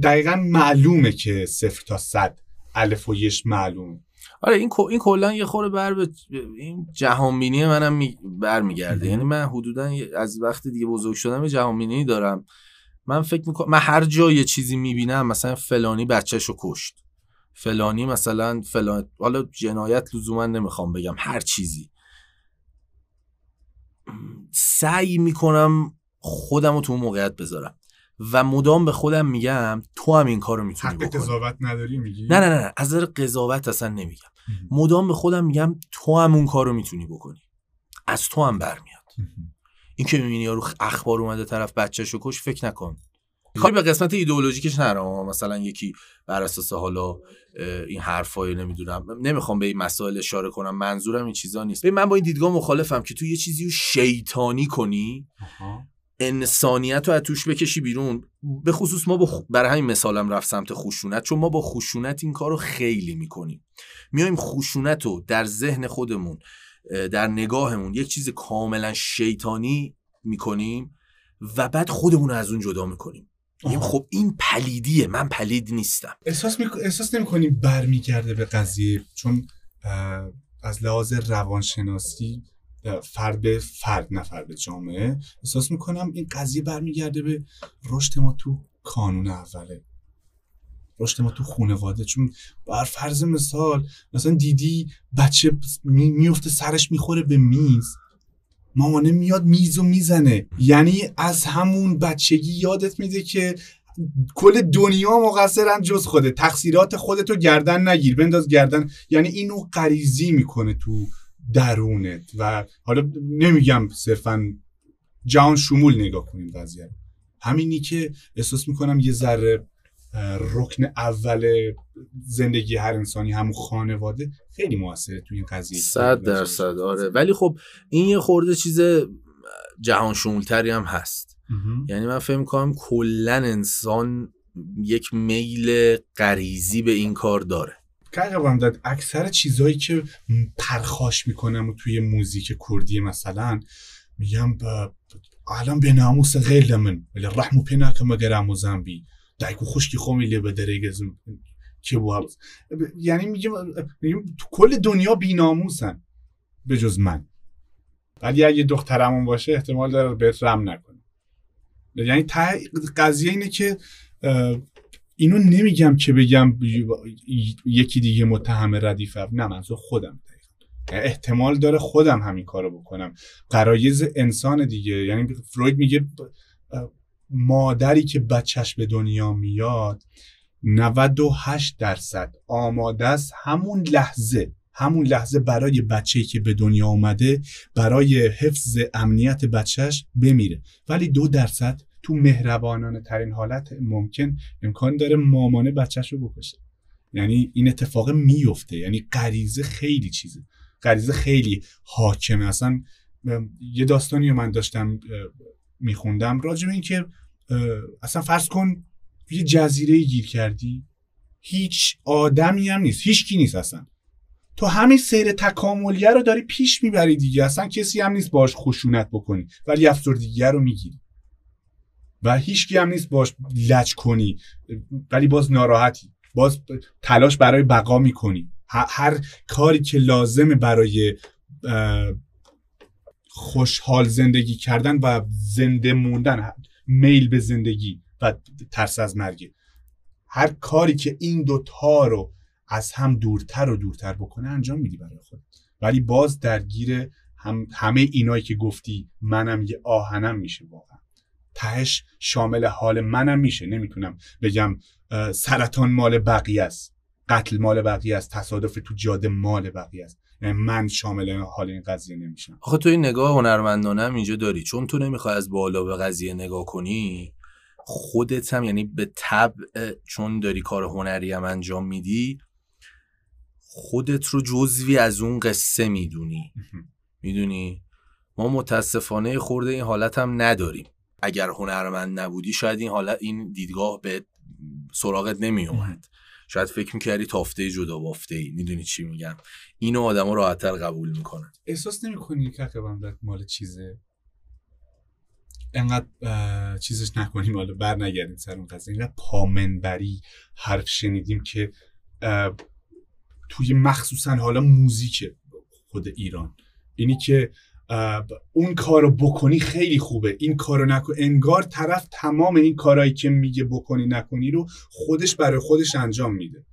دقیقا معلومه که صفر تا صد الف و یش معلوم آره این این کلا یه خوره بر به این جهانبینی منم می... برمیگرده. یعنی من حدودا از وقتی دیگه بزرگ شدم یه جهانبینی دارم. من فکر می‌کنم من هر جا یه چیزی می‌بینم مثلا فلانی بچهشو کشت. فلانی مثلا فلان حالا جنایت لزوما نمی‌خوام بگم هر چیزی. سعی می‌کنم خودم رو تو اون موقعیت بذارم. و مدام به خودم میگم تو هم این کارو می‌تونی حق قضاوت نداری؟ میگی؟ نه نه نه از نظر قضاوت اصلا نمیگم. مدام به خودم میگم تو هم اون کارو می‌تونی بکنی. از تو هم برمیاد. این که می‌بینی یارو اخبار اومده طرف بچه‌شو کش فکر نکن. کاری به قسمت ایدئولوژیکش نرم مثلا یکی بر اساس حالا این حرفای نمی‌دونم نمی‌خوام به این مسائل اشاره کنم منظورم این چیزا نیست. من با این دیدگاه مخالفم که تو یه چیزی رو شیطانی کنی انسانیت رو از توش بکشی بیرون. به خصوص ما با برای همین مثالم رفت سمت خشونت چون ما با خشونت این کار رو خیلی می‌کنیم. میایم خشونت رو در ذهن خودمون در نگاهمون یک چیز کاملا شیطانی می‌کنیم و بعد خودمون رو از اون جدا می‌کنیم. میگیم خب این پلیدیه من پلید نیستم. احساس, می... احساس نمی کنیم برمیگرده به قضیه؟ چون از لحاظ روانشناسی فرد به فرد نه فرد جامعه احساس می‌کنم این قضیه برمیگرده به رشد ما تو کانون اوله. رشد ما تو خانواده چون بر فرض مثال مثلا دیدی بچه میفته سرش می‌خوره به میز. مامانه میاد میز و می‌زنه. یعنی از همون بچگی یادت میده که کل دنیا مقصرن جز خوده تقصیرات خودتو گردن نگیر. بنداز گردن. یعنی اینو غریزی می‌کنه تو درونت. و حالا نمیگم صرفا جهان شمول نگاه کنیم قضیه همینی که احساس می‌کنم یه ذره رکن اول زندگی هر انسانی همون خانواده خیلی موثره توی این قضیه. صد درصد آره. ولی خب این یه خورده چیز جهان شمولتری هم هست. یعنی من فهم کنم کلا انسان یک میل غریزی به این کار داره. که داد اکثر چیزهایی که پرخاش می‌کنم و توی موزیک کردی مثلا میگم الان به ناموس غیر من ولی رحمو پینا که مگر زنبی دایکو خوشکی خومی به درگزم که بو یعنی میگم تو کل دنیا بیناموسن به جز من. ولی اگه دخترمون باشه احتمال داره بهت رم نکنه. یعنی قضیه اینه که اینو نمیگم که بگم یکی دیگه متهم ردیفه نه منظور خودم احتمال داره خودم همین کارو بکنم. قرایز انسان دیگه. یعنی فروید میگه مادری که بچهش به دنیا میاد 98 درصد آماده است همون لحظه همون لحظه برای بچه‌ای که به دنیا اومده برای حفظ امنیت بچهش بمیره. ولی دو درصد تو مهربانانه ترین حالت ممکن امکان داره مامانه بچهش رو بکشه. یعنی این اتفاق میفته یعنی غریزه خیلی چیزه. غریزه خیلی حاکمه. اصلا یه داستانی من داشتم میخوندم. راجع به اینکه اصلا فرض کن یه جزیره گیر کردی. هیچ آدمی هم نیست. هیچ کی نیست اصلا. تو همین سیر تکاملیه رو داری پیش می‌بری دیگه. اصلا کسی هم نیست باش خشونت بکنی. ولی افسردگی رو می‌گیری. و هیچ کی هم نیست باش لج کنی. ولی باز ناراحتی. باز تلاش برای بقا می‌کنی. هر کاری که لازمه برای خوشحال زندگی کردن و زنده موندن میل به زندگی و ترس از مرگ. هر کاری که این دوتا رو از هم دورتر و دورتر بکنه انجام میدی برای خود. ولی باز درگیر هم همه اینایی که گفتی منم یه آهنم میشه واقعا. تهش شامل حال منم میشه. نمی‌تونم بگم سرطان مال بقیه است قتل مال بقیه است تصادف تو جاده مال بقیه است. یعنی من شامل حال این قضیه نمیشم. آخه تو این نگاه هنرمندانه هم اینجا داری. چون تو نمی‌خوای از بالا به قضیه نگاه کنی خودت هم یعنی به تب چون داری کار هنری هم انجام میدی خودت رو جزوی از اون قصه می‌دونی. می‌دونی؟ ما متاسفانه خورده این حالت هم نداریم. اگر هنرمند نبودی شاید این حالت این دیدگاه به سراغت نمی اومد شاید فکر می‌کردی تافته جدا بافته ای می‌دونی چی میگم. اینو آدما راحتتر قبول می‌کنن. احساس نمی‌کنی که بندت مال چیزه؟ انقدر چیزش نکنیم حالا بر نگردیم سر اون قضیه. انقدر پامنبری حرف شنیدیم که توی مخصوصا حالا موزیک خود ایران. اینی که اون کارو بکنی خیلی خوبه. این کارو نکن. انگار طرف تمام این کارهایی که میگه بکنی نکنی رو خودش برای خودش انجام میده.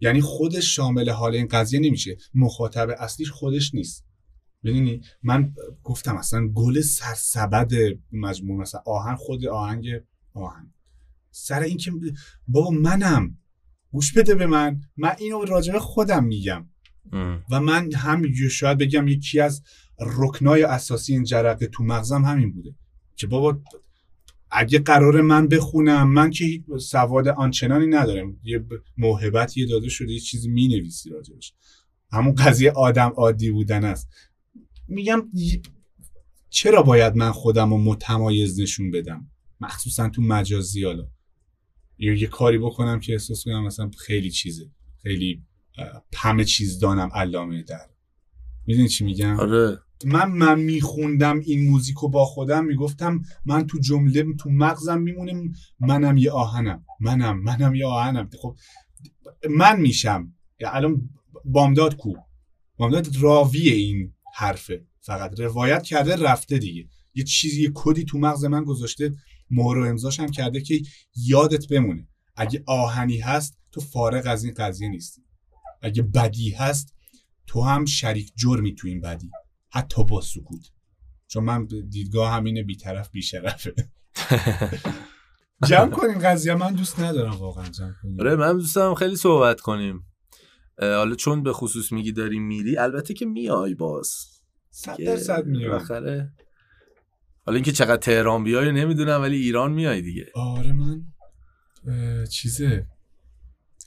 یعنی خودش شامل حال این قضیه نمیشه. مخاطب اصلیش خودش نیست. ببینی من گفتم اصلا گل سرسبد مجموع مثلا آهنگ خود آهنگ آهنگ سر اینکه بابا منم. گوش بده به من. من اینو راجع خودم میگم. و من هم شاید بگم یکی از رکنای اساسی این جرقه تو مغزم همین بوده که بابا اگه قرار من بخونم من که سواد آنچنانی ندارم. یه موهبت یه داده شده یه چیزی می نویسی راجبش. همون قضیه آدم عادی بودن است. میگم چرا باید من خودم رو متمایز نشون بدم؟ مخصوصا تو مجازی حالا. یا یه کاری بکنم که احساس کنم مثلا خیلی چیزه. خیلی همه چیز دانم علامه در. می‌دونی چی میگم؟ آره. من من میخوندم این موزیکو با خودم می‌گفتم من تو جمله تو مغزم میمونم منم یه آهنم. منم منم یه آهنم. خب من میشم. الان بامداد کو. بامداد راوی این حرفه. فقط روایت کرده رفته دیگه. یه چیزی یه کدی تو مغز من گذاشته مهر و امضاش هم کرده که یادت بمونه. اگه آهنی هست تو فارغ از این قضیه نیستی. اگه بدی هست تو هم شریک جرمی تو این بدی. حتی با سکوت. چون من دیدگاه همینه بیطرف بیشرفه. جمع کنیم قضیه. من دوست ندارم واقعا جمع کنیم. آره من دوست دارم خیلی صحبت کنیم. حالا چون به خصوص میگی داری میری البته که میای باز. صد درصد میای حالا اینکه چقدر تهران بیای نمی‌دونم ولی ایران میای دیگه. آره من چیزه.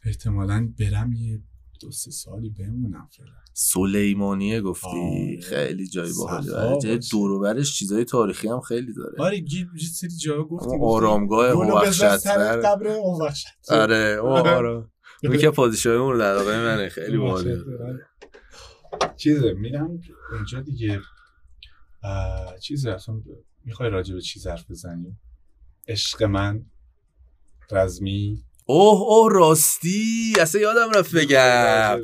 احتمالا برم یه دو سه سالی بمونم فعلا. سلیمانیه گفتی. آره. خیلی جای باحاله جای دوروبرش چیزای تاریخی هم خیلی داره. آره گید سری جا گفتی آرامگاه وحشت قبر اون آره آره اون که پادشاهی اون واقع منه خیلی باحاله چیزه میرم اونجا دیگه. چیزه اصلا می‌خوای راجع به چیز حرف بزنیم؟ عشق من رزمی اوه اوه راستی اصلا یادم رفت بگم.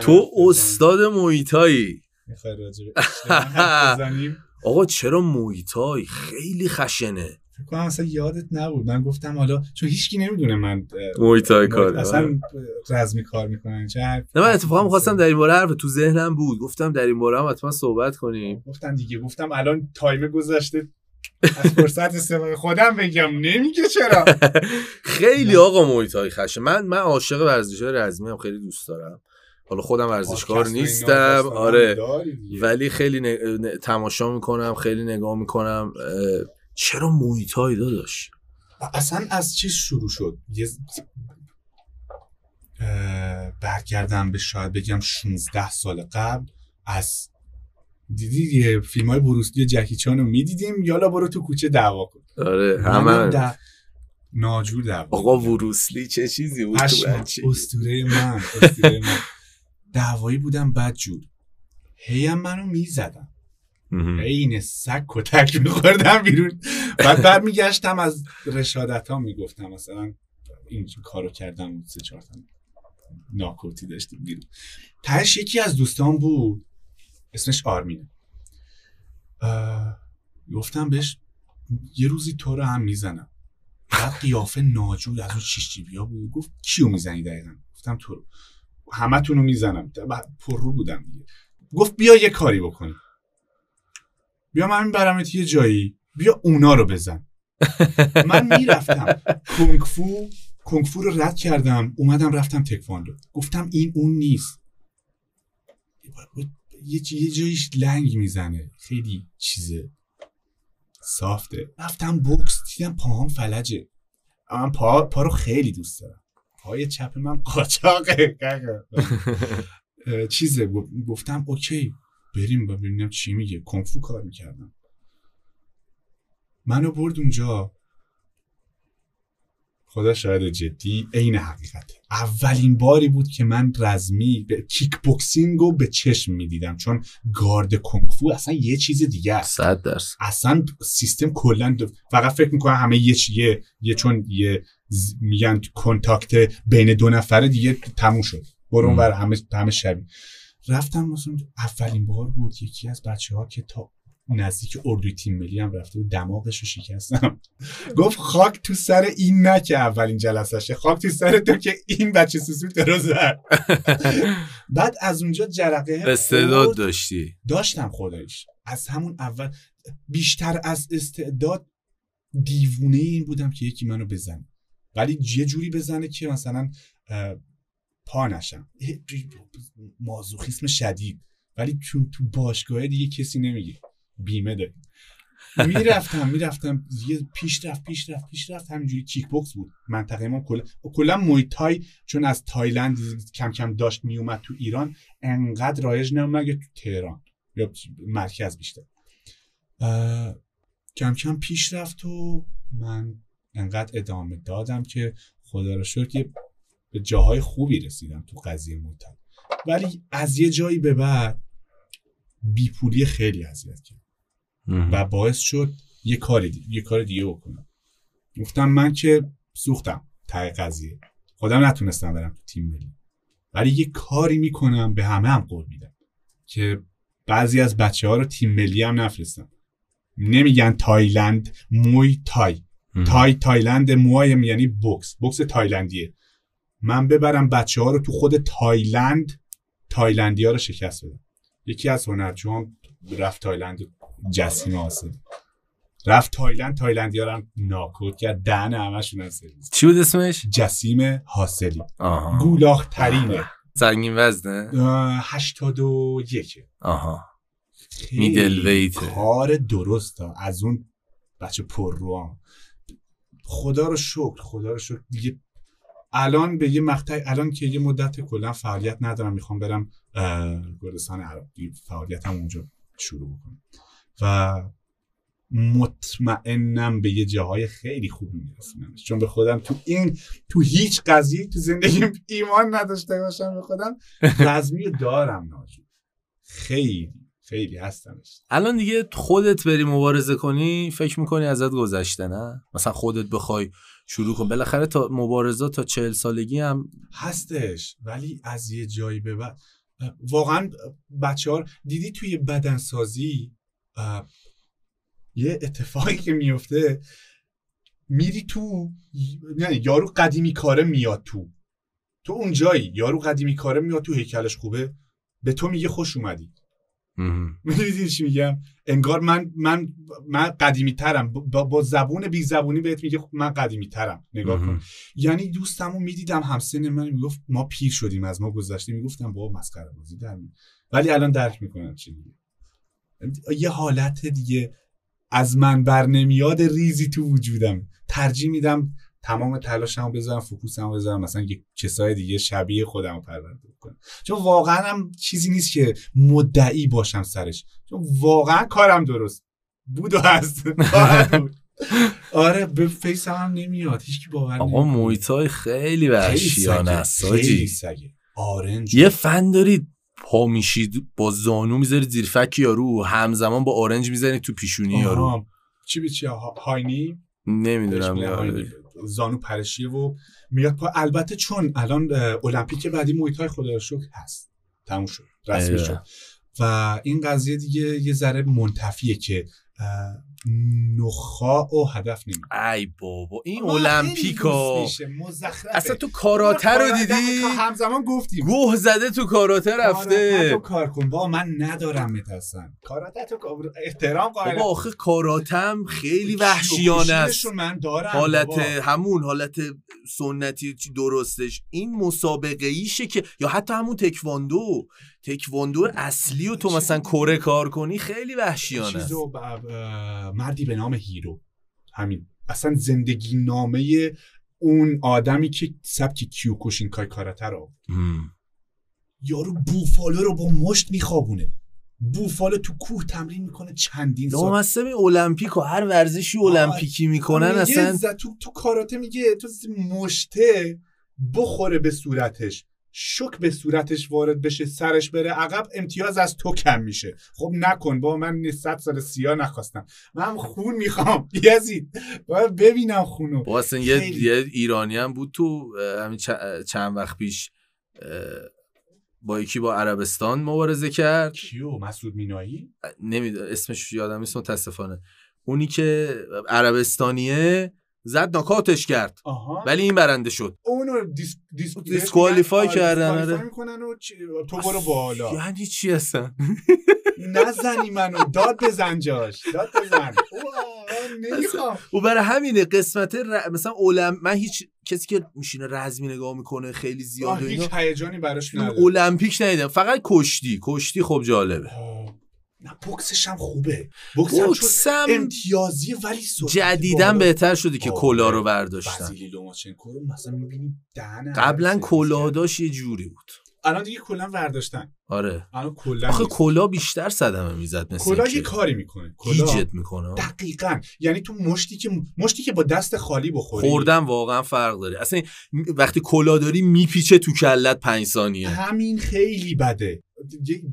تو استاد مویتایی. آقا چرا مویتای؟ خیلی خشنه. فکر کنم اصلا یادت نبود. من گفتم حالا چون هیچکی نمی‌دونه من مویتای کار اصلا رزمی کار می‌کنن چه نه من اتفاقا می‌خواستم در این باره حرف تو ذهنم بود. گفتم در این باره هم حتما صحبت کنیم. گفتم دیگه گفتم الان تایم گذشته از فرصت استفاده خودم بگم. نمیگه چرا. خیلی آقا محیط های خشه من من عاشق ورزش های رزمی هم خیلی دوست دارم. حالا خودم ورزشکار نیستم. آره. ولی خیلی تماشا می‌کنم خیلی نگاه می‌کنم. چرا محیط های داداش اصلا از چی شروع شد. یه برگردم به شاید بگم 16 سال قبل از دیدی یه فیلم های بروسلی جکی چان رو می‌دیدیم؟ یالا برو تو کوچه دعوا کن. آره همه دع... ناجور دعوا آقا بروسلی چه چیزی بود تو بچه؟ استوره من استوره من. دعوایی بودم بد جور. هیم منو می‌زدم این سگ کتک میخوردم بیرون. بعد برمیگشتم از رشادت ها می‌گفتم مثلا این کارو کردم سه چهار ناکوتی داشتیم بیرون. تهش یکی از دوستان بود. اسمش آرمینه. گفتم بهش یه روزی تو رو هم می‌زنم. بعد قیافه ناجور از اون شیش ها بود. گفت کیو می‌زنی دقیقا؟ گفتم تو رو. همه رو می‌زنم پر رو بودم دیگه. گفت بیا یه کاری بکنی بیا من برمت یه جایی. بیا اونا رو بزن. من می‌رفتم. کنگفو کنگفو رو رد کردم. اومدم رفتم تکواندو. گفتم این اون نیست. یه, یه جایش لنگ می‌زنه. خیلی چیزه. سافته. رفتم بوکس دیدم پاهام فلجه. من پا, پا رو خیلی دوست دارم. پای چپ من قاچاقه. چیزه. گفتم okay بریم ببینم چی میگه. کنگفو کار می‌کردم. منو برد اونجا. خدا شاید جدی عین حقیقته اولین باری بود که من رزمی به کیک بوکسینگ رو به چشم می‌دیدم چون گارد کنگفو اصلا یه چیز دیگه است. صد درصد. اصلا سیستم کلا فقط فکر می‌کنم همه یه چیه یه چون یه میگن کنتاکت بین دو نفره دیگه تموم شد. برون بر همه همه شبیه. رفتم مثلا اولین بار بود یکی از بچه ها که تا نزدیک اردوی تیم ملی هم رفته بود. دماغش رو شکستم. گفت خاک تو سر این نه که اولین جلسشه خاک تو سر تو که این بچه سوسو رو زد. بعد از اونجا جرقه استعداد داشتی. داشتم خدایش از همون اول بیشتر از استعداد دیوونه این بودم که یکی منو بزنه. ولی یه جوری بزنه که مثلا پا نشم. مازوخیسم شدید. ولی چون تو باشگاه دیگه کسی نمیگه. بیمه داریم. می‌رفتم می‌رفتم یه پیش رفت پیش رفت پیش رفت. همینجوری کیک بوکس بود. منطقه ما کلا کلا مویتای چون از تایلند کم کم داشت میومد تو ایران انقدر رایج نمیومد تو تهران یا مرکز بیشتر. کم کم پیش رفت و من انقدر ادامه دادم که خدا رو شکر به جاهای خوبی رسیدم تو قضیه مویتای ولی از یه جایی به بعد بیپولی خیلی اذیت کرد. و باعث شد یه کاری دی... یه کار دیگه بکنم. گفتم من که سوختم تای قضیه. خودم نتونستم برم تو تیم ملی. ولی یه کاری می‌کنم به همه هم قول میدم که بعضی از بچه ها رو تیم ملی هم نفرستم. نمیگن تایلند موی تای. تای تایلند موای هم یعنی بوکس. بوکس تایلندیه. من ببرم بچه ها رو تو خود تایلند تایلندی ها رو شکست بدم. یکی از هنرجوهام رفت تایلند جسیم حاصل رفت تایلند تایلندی هم ناک اوت کرد. دهن همشون از چی بود اسمش؟ جسیم حاصلی. گولاخ ترینه سنگین وزنه؟ هشتاد و یکه آها. middleweight ه کار درست ها. از اون بچه پر رو هم. خدا رو شکر خدا رو شکر. دیگه الان به یه مقطع الان که یه مدت کلا فعالیت ندارم. می‌خوام برم گلستان عرب. فعالیتم اونجا شروع بکنم. و مطمئنم به یه جاهای خیلی خوب میرسونم چون به خودم تو این تو هیچ قضیه تو زندگیم ایمان نداشته باشم به خودم. رزمی دارم ناجو خیلی خیلی هستمش. الان دیگه خودت بری مبارزه کنی فکر می‌کنی ازت گذشته نه؟ مثلا خودت بخوای شروع کن. بالاخره تا مبارزه تا چهل سالگی هم هستش ولی از یه جایی به بعد. واقعا بچه ها دیدی توی بدنسازی یه اتفاقی که میفته میری تو یعنی یارو قدیمی کاره میاد تو. تو اونجایی یارو قدیمی کاره میاد تو هیکلش خوبه. به تو میگه خوش اومدی. می‌دونی چی میگم؟ انگار من من من قدیمی ترم. با, با زبون بی زبونی بهت میگه من قدیمی ترم. نگاه کن. یعنی دوستمو می‌دیدم همسن من می‌گفت ما پیر شدیم از ما گذشته. می‌گفتم بابا مسخره بازی در ولی الان درک می‌کنم چی میگه. یه حالت دیگه از من بر نمیاد ریزی تو وجودم. ترجیح میدم تمام تلاشمو بذارم focus مو بذارم مثلا یه کسای دیگه شبیه خودمو پرورده کنم چون واقعا هم چیزی نیست که مدعی باشم سرش. چون واقعا کارم درست بود و هست. آره به face م هم نمیاد. هیچ باور آقا مویتای خیلی وحشیانه است آرنج. یه فن دارید؟ پا میشید با زانو می‌ذارید زیر فک یارو همزمان با آرنج می‌ذارید تو پیشونی یارو. چی چی؟ هاینی نمی‌دونم زانو پرشیه و میاد پا. البته چون الان المپیک بعدی محیط های خدا شکر هست. تموم شد. رسمی شد. و این قضیه دیگه یه ذره منتفیه که نخا و هدف نمیده ای بابا این المپیکا. اصلا تو کاراته رو دیدی؟ همزمان گفتیم. گوه زده تو کاراته رفته. تو کار کن. با من ندارم میترسن. کاراته تو احترام قائل. بابا آخه کاراتم خیلی وحشیانه است. من دارم حالت بابا. همون حالت سنتی درستش. این مسابقه ایشه که یا حتی همون تکواندو. تکواندو اصلی و تو مثلا کره کار کنی خیلی وحشیانه است. مردی به نام هیرو. همین. اصلا زندگی نامه اون آدمی که سبک کای کاراته رو. یارو بوفالو رو با مشت میخوابونه. بوفالو تو کوه تمرین می‌کنه چندین سال. لامصب المپیک و هر ورزشی المپیکی می‌کنن اصلا تو تو کاراته میگه تو مشته بخوره به صورتش. شک به صورتش وارد بشه سرش بره عقب امتیاز از تو کم میشه. خب نکن با من 100 سال سیاه نخواستم. من خون می‌خوام. یزید باید ببینم خونو. اصلا یه. یه ایرانی هم بود تو همین چند وقت پیش با یکی با عربستان مبارزه کرد. کیو؟ مسعود مینایی؟ نمی‌دونم اسمش یادم نیست متاسفانه. اونی که عربستانیه زد ناک اوتش کرد. آها. ولی این برنده شد. اونو dis dis disqualify آره، کردن، آره. می‌کنن و چی- تو برو بالا. یعنی چی اصلا؟ نزنی منو داد بزن جاش داد بزن. نمی‌خوام. و برای همینه قسمت ر... مثلا اولم من هیچ کسی که میشینه رزمی نگاه می‌کنه خیلی زیاد آه، و اینا. هیچ هیجانی براش نداره المپیک ندیدم. فقط کشتی. کشتی خب جالبه. آه، نه بوکسش هم خوبه بوکس هم امتیازیه ولی جدیدن. بهتر شده که آره. کلا رو برداشتن وسیلی لوماچنکو رو مثلا می‌بینی دهن قبلا سرویس داشت یه جوری بود. الان دیگه کلا ورداشتن. آره. الان کلا آخه. کلا بیشتر صدمه می‌زد مثل کلا یه کاری می‌کنه. کلا. می‌کنه. دقیقا. یعنی تو مشتی که مشتی که با دست خالی بخوری. خوردن واقعا فرق داره. اصلا وقتی کلا داری میپیچه تو کلت پنج ثانیه. همین خیلی بده.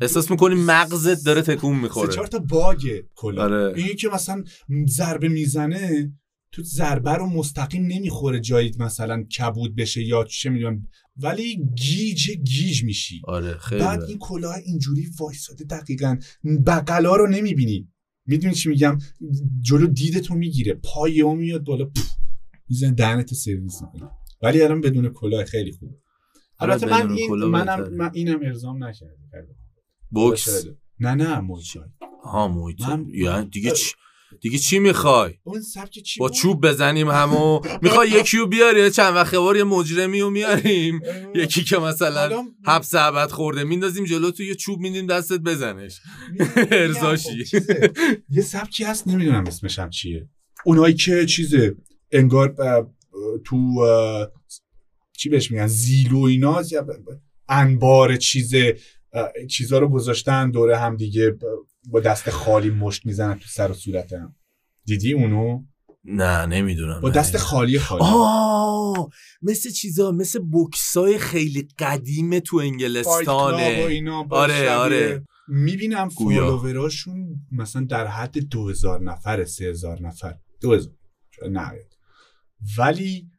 احساس می‌کنی مغزت داره تکون سه می‌خوره چهار تا باگه کلا. آره. این که مثلا ضربه می‌زنه تو ضربه رو مستقیم نمی‌خوره جایی مثلا کبود بشه یا چه می‌دونم ولی گیج گیج میشی. آره خیلی بعد بده. این کلاه اینجوری وایساده دقیقا. بغلا رو نمی‌بینی. می‌دونی چی میگم؟ جلو دیدتو می‌گیره. پای اون میاد بالا پف، می‌زنه دهنتو سرویس می‌کنه. ولی الان بدون کلاه خیلی خوبه. آره، البته من این منم. من اینم ارزام نکردم. بوکس؟ نه نه موچای ها من- یعنی دیگه چی دیگه چی می‌خوای؟ اون چی با؟ چوب بزنیم همو. می‌خوای یکی رو بیاری چند وقت بار یه مجرمی رو میاریم؟ یکی که مثلا حبس ابد خورده. میندازیم جلو تو یه چوب میدیم دستت بزنش. ارزاشی. خب. یه سبکی هست نمی‌دونم اسمش هم چیه. اونایی که چیزه انگار تو چی بهش میگن؟ زیلو اینا انبار چیزه چیزا رو گذاشتن دوره هم دیگه با دست خالی مشت می‌زنن تو سر و صورت هم دیدی اونو؟ نه نمی‌دونم با دست خالی خالی. آه مثل چیزا مثل بوکسای خیلی قدیم تو انگلستانه. اینا آره،. آره. می‌بینم گویا. فالووراشون مثلا در حد دو هزار نفر سه هزار نفر. دو هزار شاید نه. ولی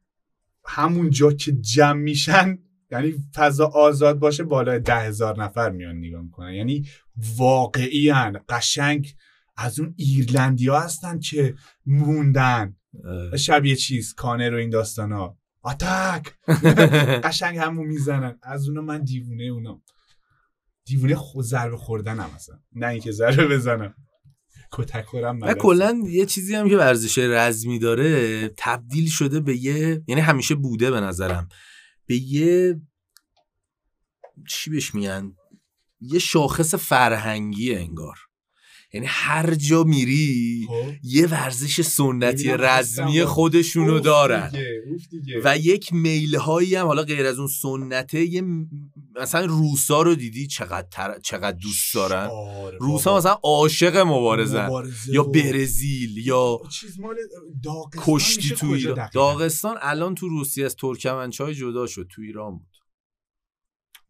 همون جا که جمع میشن یعنی فضا آزاد باشه بالای ده هزار نفر میان نگاه می‌کنن. یعنی واقعی هن. قشنگ از اون ایرلندی ها هستن که موندن. شبیه چیز کانر و این داستان ها آتاک! قشنگ همو می‌زنن. از اونا من دیوونه اونا دیوونه خود ضربه خوردنم اصلا. نه اینکه ضربه بزنم. کتک خورم و. کلا یه چیزی هم که ورزش رزمی داره تبدیل شده به یه یعنی همیشه بوده به نظرم. به یه چی بهش میگن؟ یه شاخص فرهنگی انگار یعنی هر جا میری خب. یه ورزش سنتی رزمی خودشونو دارن دیگه، اوف دیگه. و یک میل هایی هم حالا غیر از اون سنته یه مثلا روسا رو دیدی چقدر تر- چقدر دوست دارن روسا. مثلا عاشق مبارزن مبارزه یا برزیل یا چیز مال داغستان کشتی تو ایران؟ داغستان الان تو روسیه از ترکمنچای جدا شد تو ایران بود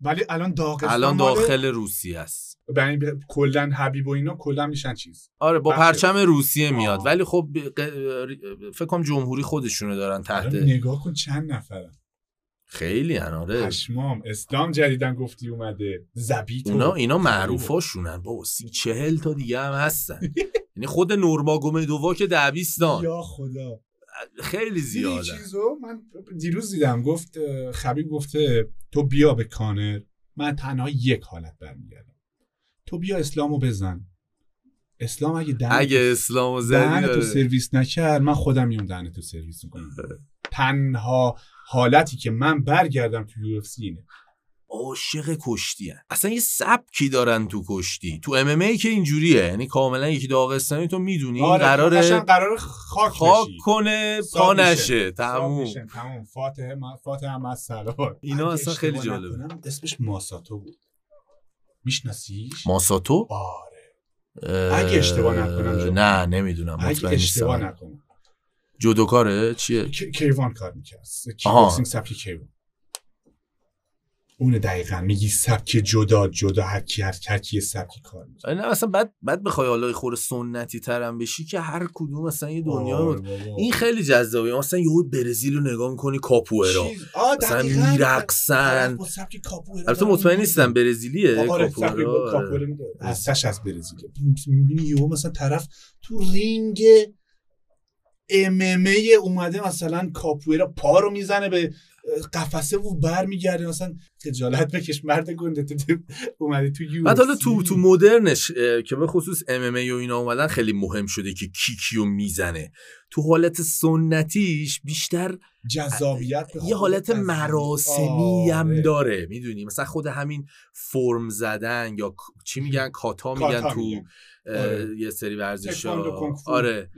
ولی الان داغستان الان داخل روسیه است یعنی ب- کلا حبیب و اینا کلا میشن چیز. آره با بخش- پرچم روسیه میاد. آه. ولی خب ب- ق- فکر کنم جمهوری خودشونو دارن تحت الان نگاه کن چند نفرن. خیلی هن، آره. پشمام اسلام جدیدن گفتی اومده. زبیت اونا اینا معروفاشونن بابا. سی چهل تا دیگه هم هستن. یعنی خود نورماگومدووا که دبیستان. یا خدا. خیلی زیاده. چیزو من دیروز دیدم گفت خبیب گفته تو بیا به کانر من تنها یک حالت برمیگردم. تو بیا اسلامو بزن. اسلام اگه دهن اگه اسلام و زدی تو داره. سرویس نکرد من خودم میام دهن تو سرویس می‌کنم. تنها حالتی که من برگردم تو یو اینه. عاشق کشتی هن. اصلا یه سبکی دارن تو کشتی. تو ام ای که اینجوریه. یعنی کاملا یکی داغستانی تو می‌دونی. آره قشنگ قرار خاک, خاک. کنه پا. نشه. تموم. تموم. فاتحه م- فاتحه هم از سلام اینا اصلا خیلی جالبه. اسمش ماساتو بود. میشناسیش؟ ماساتو؟ آره. اگه اشتباه نکنم نه نمی‌دونم. اگه اشتباه نکنم. جودوکاره چیه؟ کیوان کار می‌کرد. کیک سبکی کیوان. اون دقیقا میگی سبک جدا جدا هر کی هر کی سبکی کار می‌کنه. نه اصلا بعد بعد بخوای حالا خور سنتی ترم بشی که هر کدوم مثلا یه دنیا این خیلی جذابه. مثلا یهود برزیل رو نگاه می‌کنی کاپوئرا. مثلا میرقصن. البته مطمئن نیستم برزیلیه کاپوئرا هستش از برزیل می‌بینی یهو مثلا طرف تو رینگ MMA اومده مثلا کاپوئرا پا رو می‌زنه به قفسه و بر میگرده مثلا خجالت بکش مرد گنده تو اومدی تو یو بعد حالا تو تو مدرنش که به خصوص MMA و اینا اومدن خیلی مهم شده که کی کیو می‌زنه. تو حالت سنتیش بیشتر جذابیت یه حالت مراسمی هم آره. داره می‌دونی؟ مثلا خود همین فرم زدن یا چی میگن؟ کاتا میگن تو آره. یه سری ورزش آره.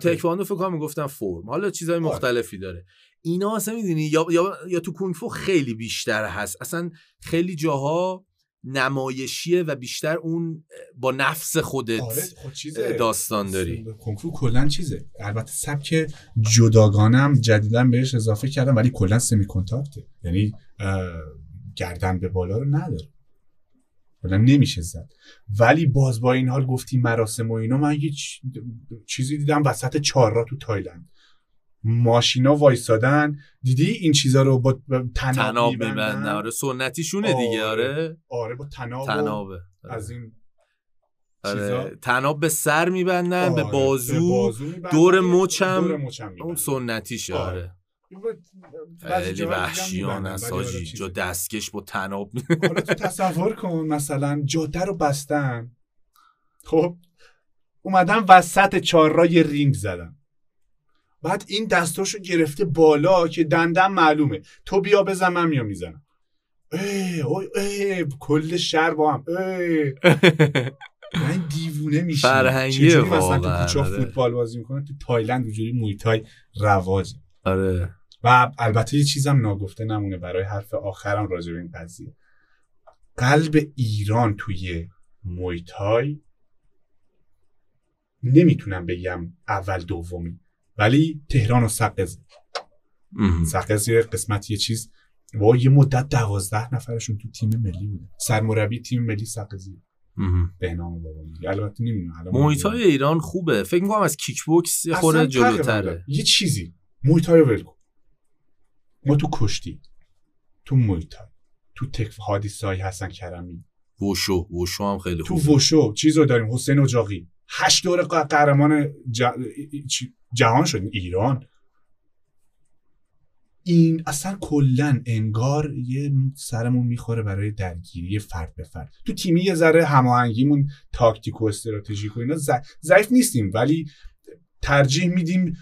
تکواندو فکر کنم می‌گفتن فرم. حالا چیزهای آره. مختلفی داره. اینا اصلا می‌دونی یا, یا, یا تو کونگفو خیلی بیشتر هست. اصلا خیلی جاها نمایشیه و بیشتر اون با نفس خودت آره خب داستان داری. کنگفو کلا چیزه. البته سبک جداگانه هم جدیدا بهش اضافه کردم ولی کلا سمی کنتاکته یعنی گردن به بالا رو نداره. کلا نمیشه زد. ولی باز با این حال گفتی مراسم و اینا من یه چیزی دیدم وسط چهار تو تایلند. ماشینا وایسادن دیدی این چیزا رو با تناب میبندن؟ آره سنتیشونه دیگه آره. آره, آره، با تناب تنابه. آره. از این آره. تناب به سر میبندن به بازو, به بازو. دور مچم. اون سنتیشه آره, آره. خیلی وحشیانه است حاجی جا دستکش با طناب. حالا تو تصور کن مثلا جاده رو بستن. خب اومدن وسط چهارراه رینگ زدن. بعد این دستاشو گرفته بالا که دندم معلومه. تو بیا بزن من میام می‌زنم. کل شهر با هم. من دیوونه میشه فرهنگیه مثلا تو کوچه. فوتبال بازی می‌کنه تو تایلند اونجوری مویتای رواج. آره. و البته یه چیزم ناگفته نمونه برای حرف آخرم راجع به این قضیه. قلب ایران توی مویتای نمی‌تونم بگم اول دومی. ولی تهران و سقز. سقز یه قسمت یه چیز. و یه مدت دوازده نفرشون تو تیم ملی بوده. سرمربی تیم ملی سقزی به نام البته نمی‌دونم محیط ایران خوبه. فکر می‌کنم از کیک بوکس خوره جلوتره. یه چیزی. محیط های ول ما تو کشتی. تو محیط تو تک حادیثایی هستن کرمی. وشو. وشو هم خیلی خوبه. تو وشو. چیزو داریم. حسین اجاقی. هشت دور قهرمان جهان شد ایران. این اصلا کلا انگار یه سرمون می‌خوره برای درگیری فرد به فرد. تو تیمی یه ذره هماهنگیمون تاکتیک و استراتژیک و اینا ضعیف نیستیم ولی ترجیح میدیم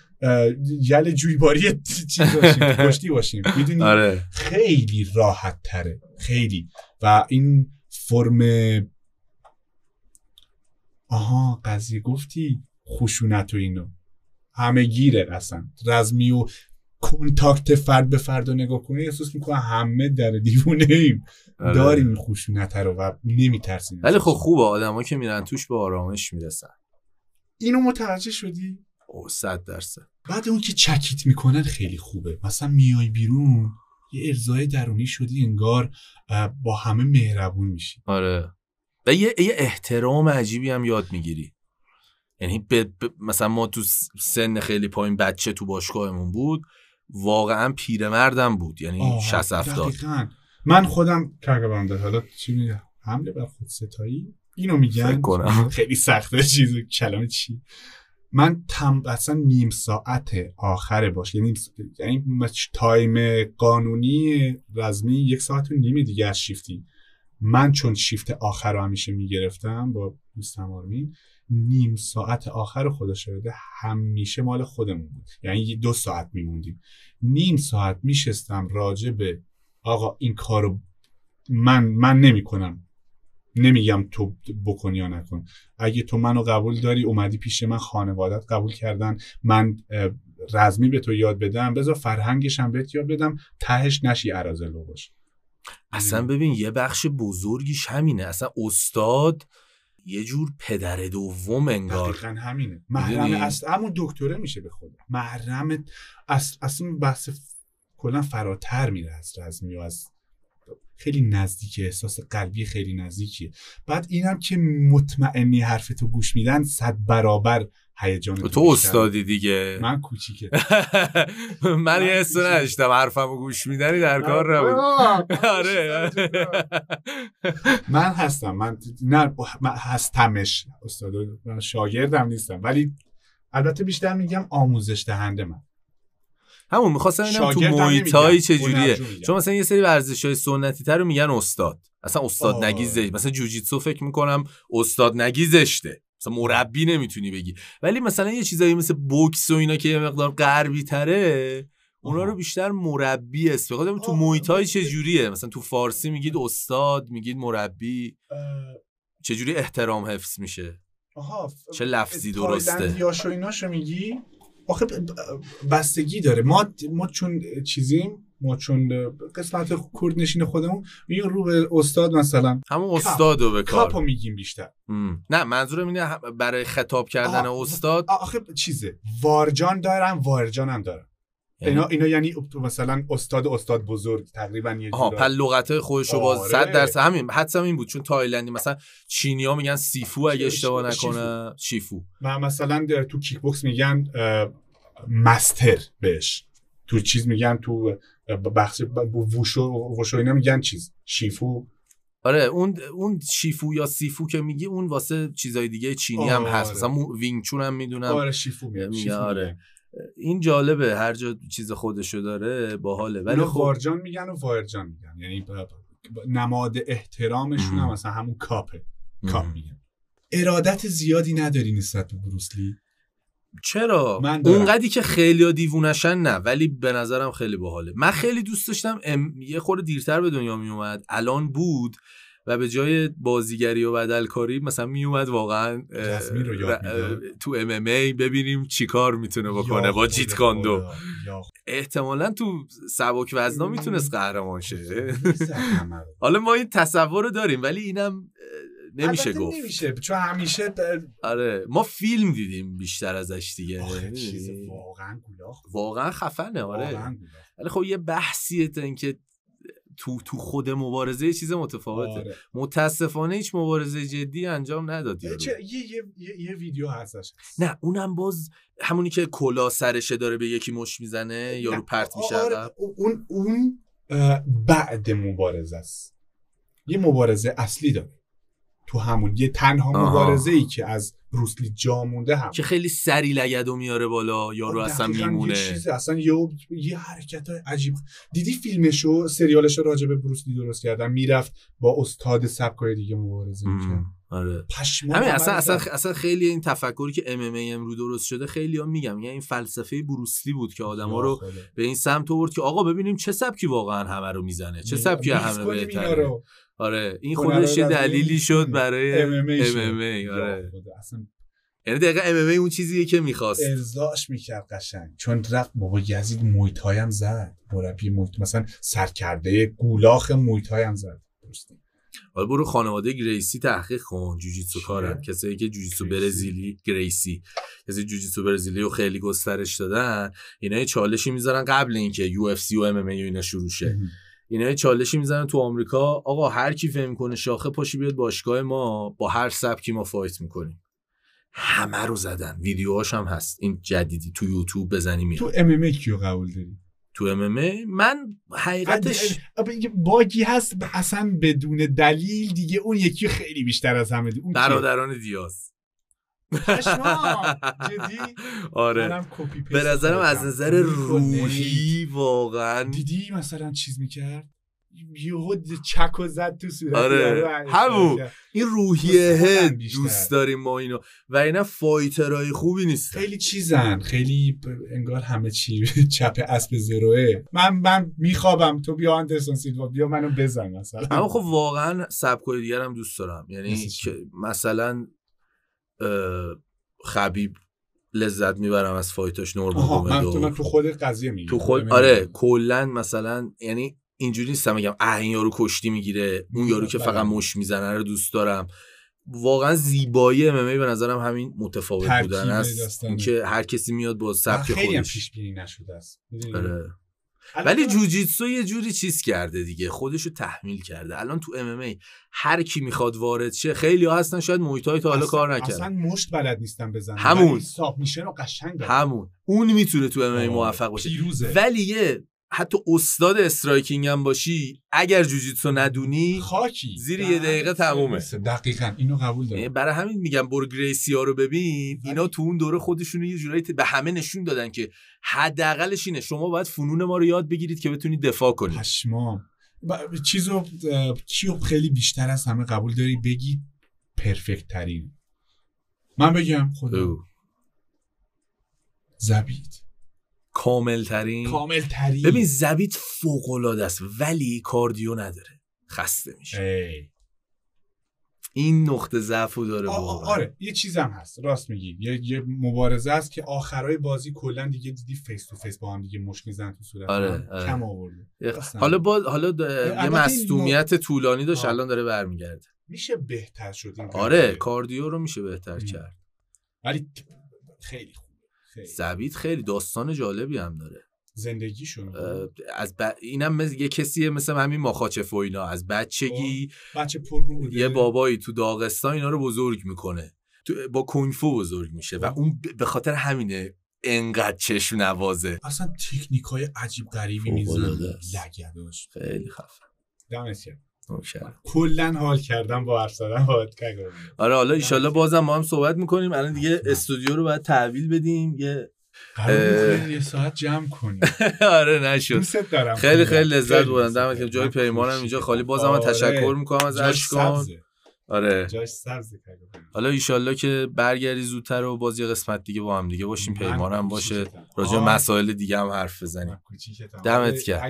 یل جویباری چیز باشیم پشتی باشیم. می‌دونی؟ آره. خیلی راحت تره. خیلی. و این فرم آها قضیه گفتی خشونت و اینو. همه گیره اصلا. رزمی و کنتاکت فرد به فرد رو نگاه کنی احساس می‌کنه همه در دیوونه ایم. آره. داریم این خشونت رو و نمیترسیم. ولی خب خوبه آدما که میرن توش به آرامش می‌رسن. اینو متوجه شدی؟ او صد درصد. بعد اون که چکیت می‌کنن خیلی خوبه. مثلا میای بیرون یه ارزای درونی شدی انگار با همه مهربون میشی. آره. و یه, یه احترام عجیبی هم یاد می‌گیری. یعنی مثلا ما تو سن خیلی پایین بچه تو باشگاهمون بود واقعا پیرمردم بود یعنی 60 70 من خودم کارگاه حالا چی میگم حمله بر خود ستایی اینو میگن. خیلی سخته چیز کلمه چی؟ من تم اصلا نیم ساعت آخر باش یعنی یعنی تایم قانونی رزمی یک ساعت و نیم دیگه از شیفتی. من چون شیفت آخر رو همیشه می‌گرفتم با دوستم آرمین نیم ساعت آخر خدا شده همیشه مال خودمون بود. یعنی دو ساعت میموندیم. نیم ساعت میشستم راجع به آقا این کارو من من نمی‌کنم. نمیگم تو بکنی یا نکن. اگه تو منو قبول داری اومدی پیش من خانوادت قبول کردن من رزمی به تو یاد بدم بذار فرهنگش هم بهت یاد بدم تهش نشی ارازلو باش اصلا ببین یه بخش بزرگیش همینه. اصلا استاد یه جور پدر دوم انگار. دقیقا همینه. محرم اصل همون دکتره میشه به خدا. محرم اصل اصلا بحث کلا فراتر میره از رزمی و از خیلی نزدیک احساس قلبی خیلی نزدیکیه. بعد اینم که مطمئنی حرف تو گوش میدن صد برابر هیجان تو استادی دیگه. من کوچیکه. من یه حس نداشتم. حرفمو گوش میدنی در کار نبود. آره من هستم. من نه هستمش. استاد من شاگردم نیستم. ولی البته بیشتر میگم آموزش دهنده من. همون می‌خواستم ببینم تو محیطای چجوریه چون مثلا یه سری ورزش های سنتی تر رو میگن استاد. اصلا استاد نگیزش. مثلا جوجیتسو فکر می‌کنم استاد نگیزشته. مثلا مربی نمی‌تونی بگی. ولی مثلا یه چیزایی مثل بوکس و اینا که یه مقدار غربی تره اونا رو بیشتر مربی استفاده تو محیطای چجوریه؟ مثلا تو فارسی میگید استاد میگید مربی. چجوری احترام حفظ میشه؟ آها چه لفظی درسته؟ یاشو ایناشو میگی؟ آخه بستگی داره. ما ما چون چیزیم ما چون قسمت کرد نشین خودمون میگیم رو به استاد مثلا همون استاد رو به کار. کاپو میگیم بیشتر. نه منظورم اینه برای خطاب کردن استاد. آخه چیزه وارجان دارم وارجان هم دارم اینا یعنی؟ اینا یعنی مثلا استاد استاد بزرگ تقریبا یه آها پل لغت خودشو باز آره. 100 درصد همین حدسم این بود چون تایلندی مثلا چینیا میگن سیفو اگه اشتباه نکنه شیفو و مثلا تو کیک بوکس میگن master بهش. تو چیز میگن تو بخش ووشو ووشو اینا میگن چیز شیفو. آره اون اون شیفو یا سیفو که میگی اون واسه چیزای دیگه چینی هم هست. آره. مثلا وینگ چون هم می‌دونم. آره شیفو میگن آره. این جالبه هر جا چیز خودشو داره باحاله. ولی خب آرجان میگن و آرجان میگن. یعنی نماد احترامشون هم مثلا همون کاپه. کاپ میگن. ارادت زیادی نداری نسبت به بروسلی چرا؟ اونقدی که خیلی دیوونشن نه ولی به نظرم خیلی باحاله. من خیلی دوست داشتم ام... یه خورده دیرتر به دنیا می اومد الان بود و به جای بازیگری و بدلکاری مثلا می اومد واقعا تو MMA ببینیم چیکار می‌تونه بکنه با جیت کان دو. احتمالا تو سبک وزنا می‌تونست قهرمان شه. حالا ما این تصور رو داریم ولی اینم نمیشه گفت. نمیشه چون همیشه آره ما فیلم دیدیم بیشتر ازش دیگه. واقعا واقعا خفنه آره. ولی خب یه بحثیه اینکه تو تو خود مبارزه چیز متفاوته. آره. متاسفانه هیچ مبارزه جدی انجام نداد یه, یه،, یه،, یه ویدیو هستش نه اونم باز همونی که کلا سرشه داره به یکی مش می‌زنه یا رو پرت میشه آره. اون اون بعد مبارزه است. یه مبارزه اصلی داره. تو همون یه تنها مبارزه ای که از روسلی جا مونده هم. که خیلی سری لگدو میاره بالا یارو اصلا میمونه یه چیزی اصلا یه, یه حرکت های عجیب. دیدی فیلمشو سریالشو راجع به بروسلی درست کردن می‌رفت با استاد سبکای دیگه مبارزه می‌کرد. آره. همین اصلا اصلا اصلا خیلی این تفکری که MMA رو درست شده خیلی ها میگم. یعنی این فلسفه بروسلی بود که آدما رو به این سمت آورد که آقا ببینیم چه سبکی واقعا همه رو می‌زنه چه سبکی همه بهتره. آره این خودش یه دلیلی شد برای MMA آره. یعنی دقیقا MMA اون چیزیه که می‌خواست. ارضاش می‌کرد قشنگ. چون رفت بابا یزید مویتای هم زد. مربی مویتای مثلا سرکرده گولاخ مویتای هم زد. حالا برو خانواده گریسی تحقیق کن. جوجیتسو کارن. کسایی که جوجیتسو برزیلی گریسی. کسی جوجیتسو برزیلی رو خیلی گسترش دادن. اینا یه چالشی می‌ذارن قبل اینکه UFC و MMA اینا شروع شه. اینا یه چالشی می‌زنن تو آمریکا. آقا هر کی فک می‌کنه شاخه پاشه بیاد باشگاه ما با هر سبکی ما fight می‌کنیم. همه رو زدن. ویدیوهاش هم هست. این جدیدی تو یوتیوب بزنی میاد تو MMA کیو قبول داری؟ تو MMA من حقیقتش باگی هست اصلا بدون دلیل دیگه اون یکی خیلی بیشتر از همه اون برادران دیاز. جدی؟ آره. به نظرم از نظر روحی واقعا. دیدی مثلا چیز می‌کرد؟ یهو چک و زد تو صورت آره. همون. این روحیه دوست داریم ما اینو. و اینا fighter های خوبی نیست خیلی چیزن. خیلی انگار همه چی چپ اسب زروه. من من میخوابم. تو بیا اندرسون سیلوا بیا منو بزن مثلا. اما خب واقعا دیگر هم دوست دارم. یعنی مثلا خبیب لذت می‌برم از فایتاش نورماگومدو من تو خود قضیه میگم. تو خود آره کلا مثلا یعنی اینجوری نیستم میگم اه این یارو کشتی می‌گیره اون یارو که فقط مش می‌زنه رو دوست دارم. واقعا زیبایی MMA به نظرم همین متفاوت بودن است. اینکه هر کسی میاد با سبک خودش. پیش بینی نشده است. ولی جوجیتسو یه جوری چیز کرده دیگه خودشو تحمیل کرده. الان تو MMA هر کی می‌خواد وارد شه خیلی ها هستن شاید مویتای تا حالا اصلا- کار اصلا نکردن مشت بلد نیستن بزنن. همون. submission و قشنگ. همون. اون می‌تونه تو MMA آره، موفق باشه. پیروزه. ولی یه حتی استاد striking هم باشی اگر جوجیتسو ندونی خاکی. زیر یه دقیقه تمومه. دقیقا. اینو قبول یعنی دارم برای همین میگم برو گریسی ها رو ببین. ولی- اینا تو اون دوره خودشونو یه جورایی به همه نشون دادن که حداقلش اینه شما باید فنون ما رو یاد بگیرید که بتونید دفاع کنید. پشمام. ب- چیزو کیو خیلی بیشتر از همه قبول داری؟ بگی پرفکت ترین. من بگم خدا. زبید. کامل ترین کامل ترین ببین زبیت فوق العاده است ولی کاردیو نداره خسته میشه ای. این نقطه ضعفو داره واقعا آره یه چیزم هست راست میگی یه, یه مبارزه است که آخرای بازی کلا دیگه دیدی face to face با هم دیگه مشت می‌زنن تو صورت آره،. آره. کم آورده حالا با حالا یه مصدومیت طولانی داشت. الان داره برمیگرده میشه بهتر شد آره. cardio رو میشه بهتر. کرد ولی خیلی خیلی. زبیت خیلی داستان جالبی هم داره. زندگیشون از ب... اینم مثل یه کسیه مثل همین ماخاچف و اینا. از بچگی بچه پر رو یه بابایی تو داغستان اینا رو بزرگ می‌کنه. تو با کنگفو بزرگ میشه و خب. اون به خاطر همینه انقدر چشم نوازه. اصلا تکنیک های عجیب غریبی فوق‌العاده می‌زنه. لگداش. خیلی خفن. دمت. کلا حال کردم با حرف زدن. آره حالا ایشالله بازم ما هم صحبت می‌کنیم الان دیگه. استودیو رو باید تحویل بدیم یه یه ساعت جمع کنیم آره نشد دارم خیلی خیلی لذت بردم دمت. گرم جای پیمانم اینجا. خالی بازم من آره. تشکر می‌کنم از اشکان. آره جاش. حالا ایشالله که برگردی زودتر و باز یه قسمت دیگه با هم دیگه باشیم پیمانم باشه. راجع. مسائل دیگه هم حرف بزنیم. دمت اگه- گرم.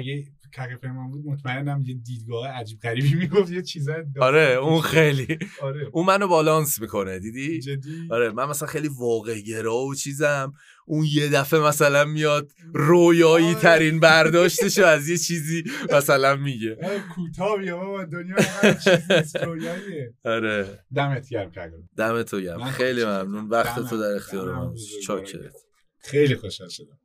کگو پیمان بود مطمئنم یه دیدگاه عجیب غریبی می‌گفت یه داستان آره اون. خیلی. آره. اون منو بالانس می‌کنه دیدی؟ جدی؟ آره من مثلا خیلی واقع گرا و چیزم. اون یه دفعه مثلا میاد رویایی آره. ترین برداشتشو از یه چیزی مثلا میگه. آه، کوتاه بیا بابا دنیا هر چیزی نیست، رویاییه. آره. دمت گرم کگو. دمت گرم. خیلی. ممنون. وقت تو در اختیار من. چاکرت. خیلی خوشحال شدم.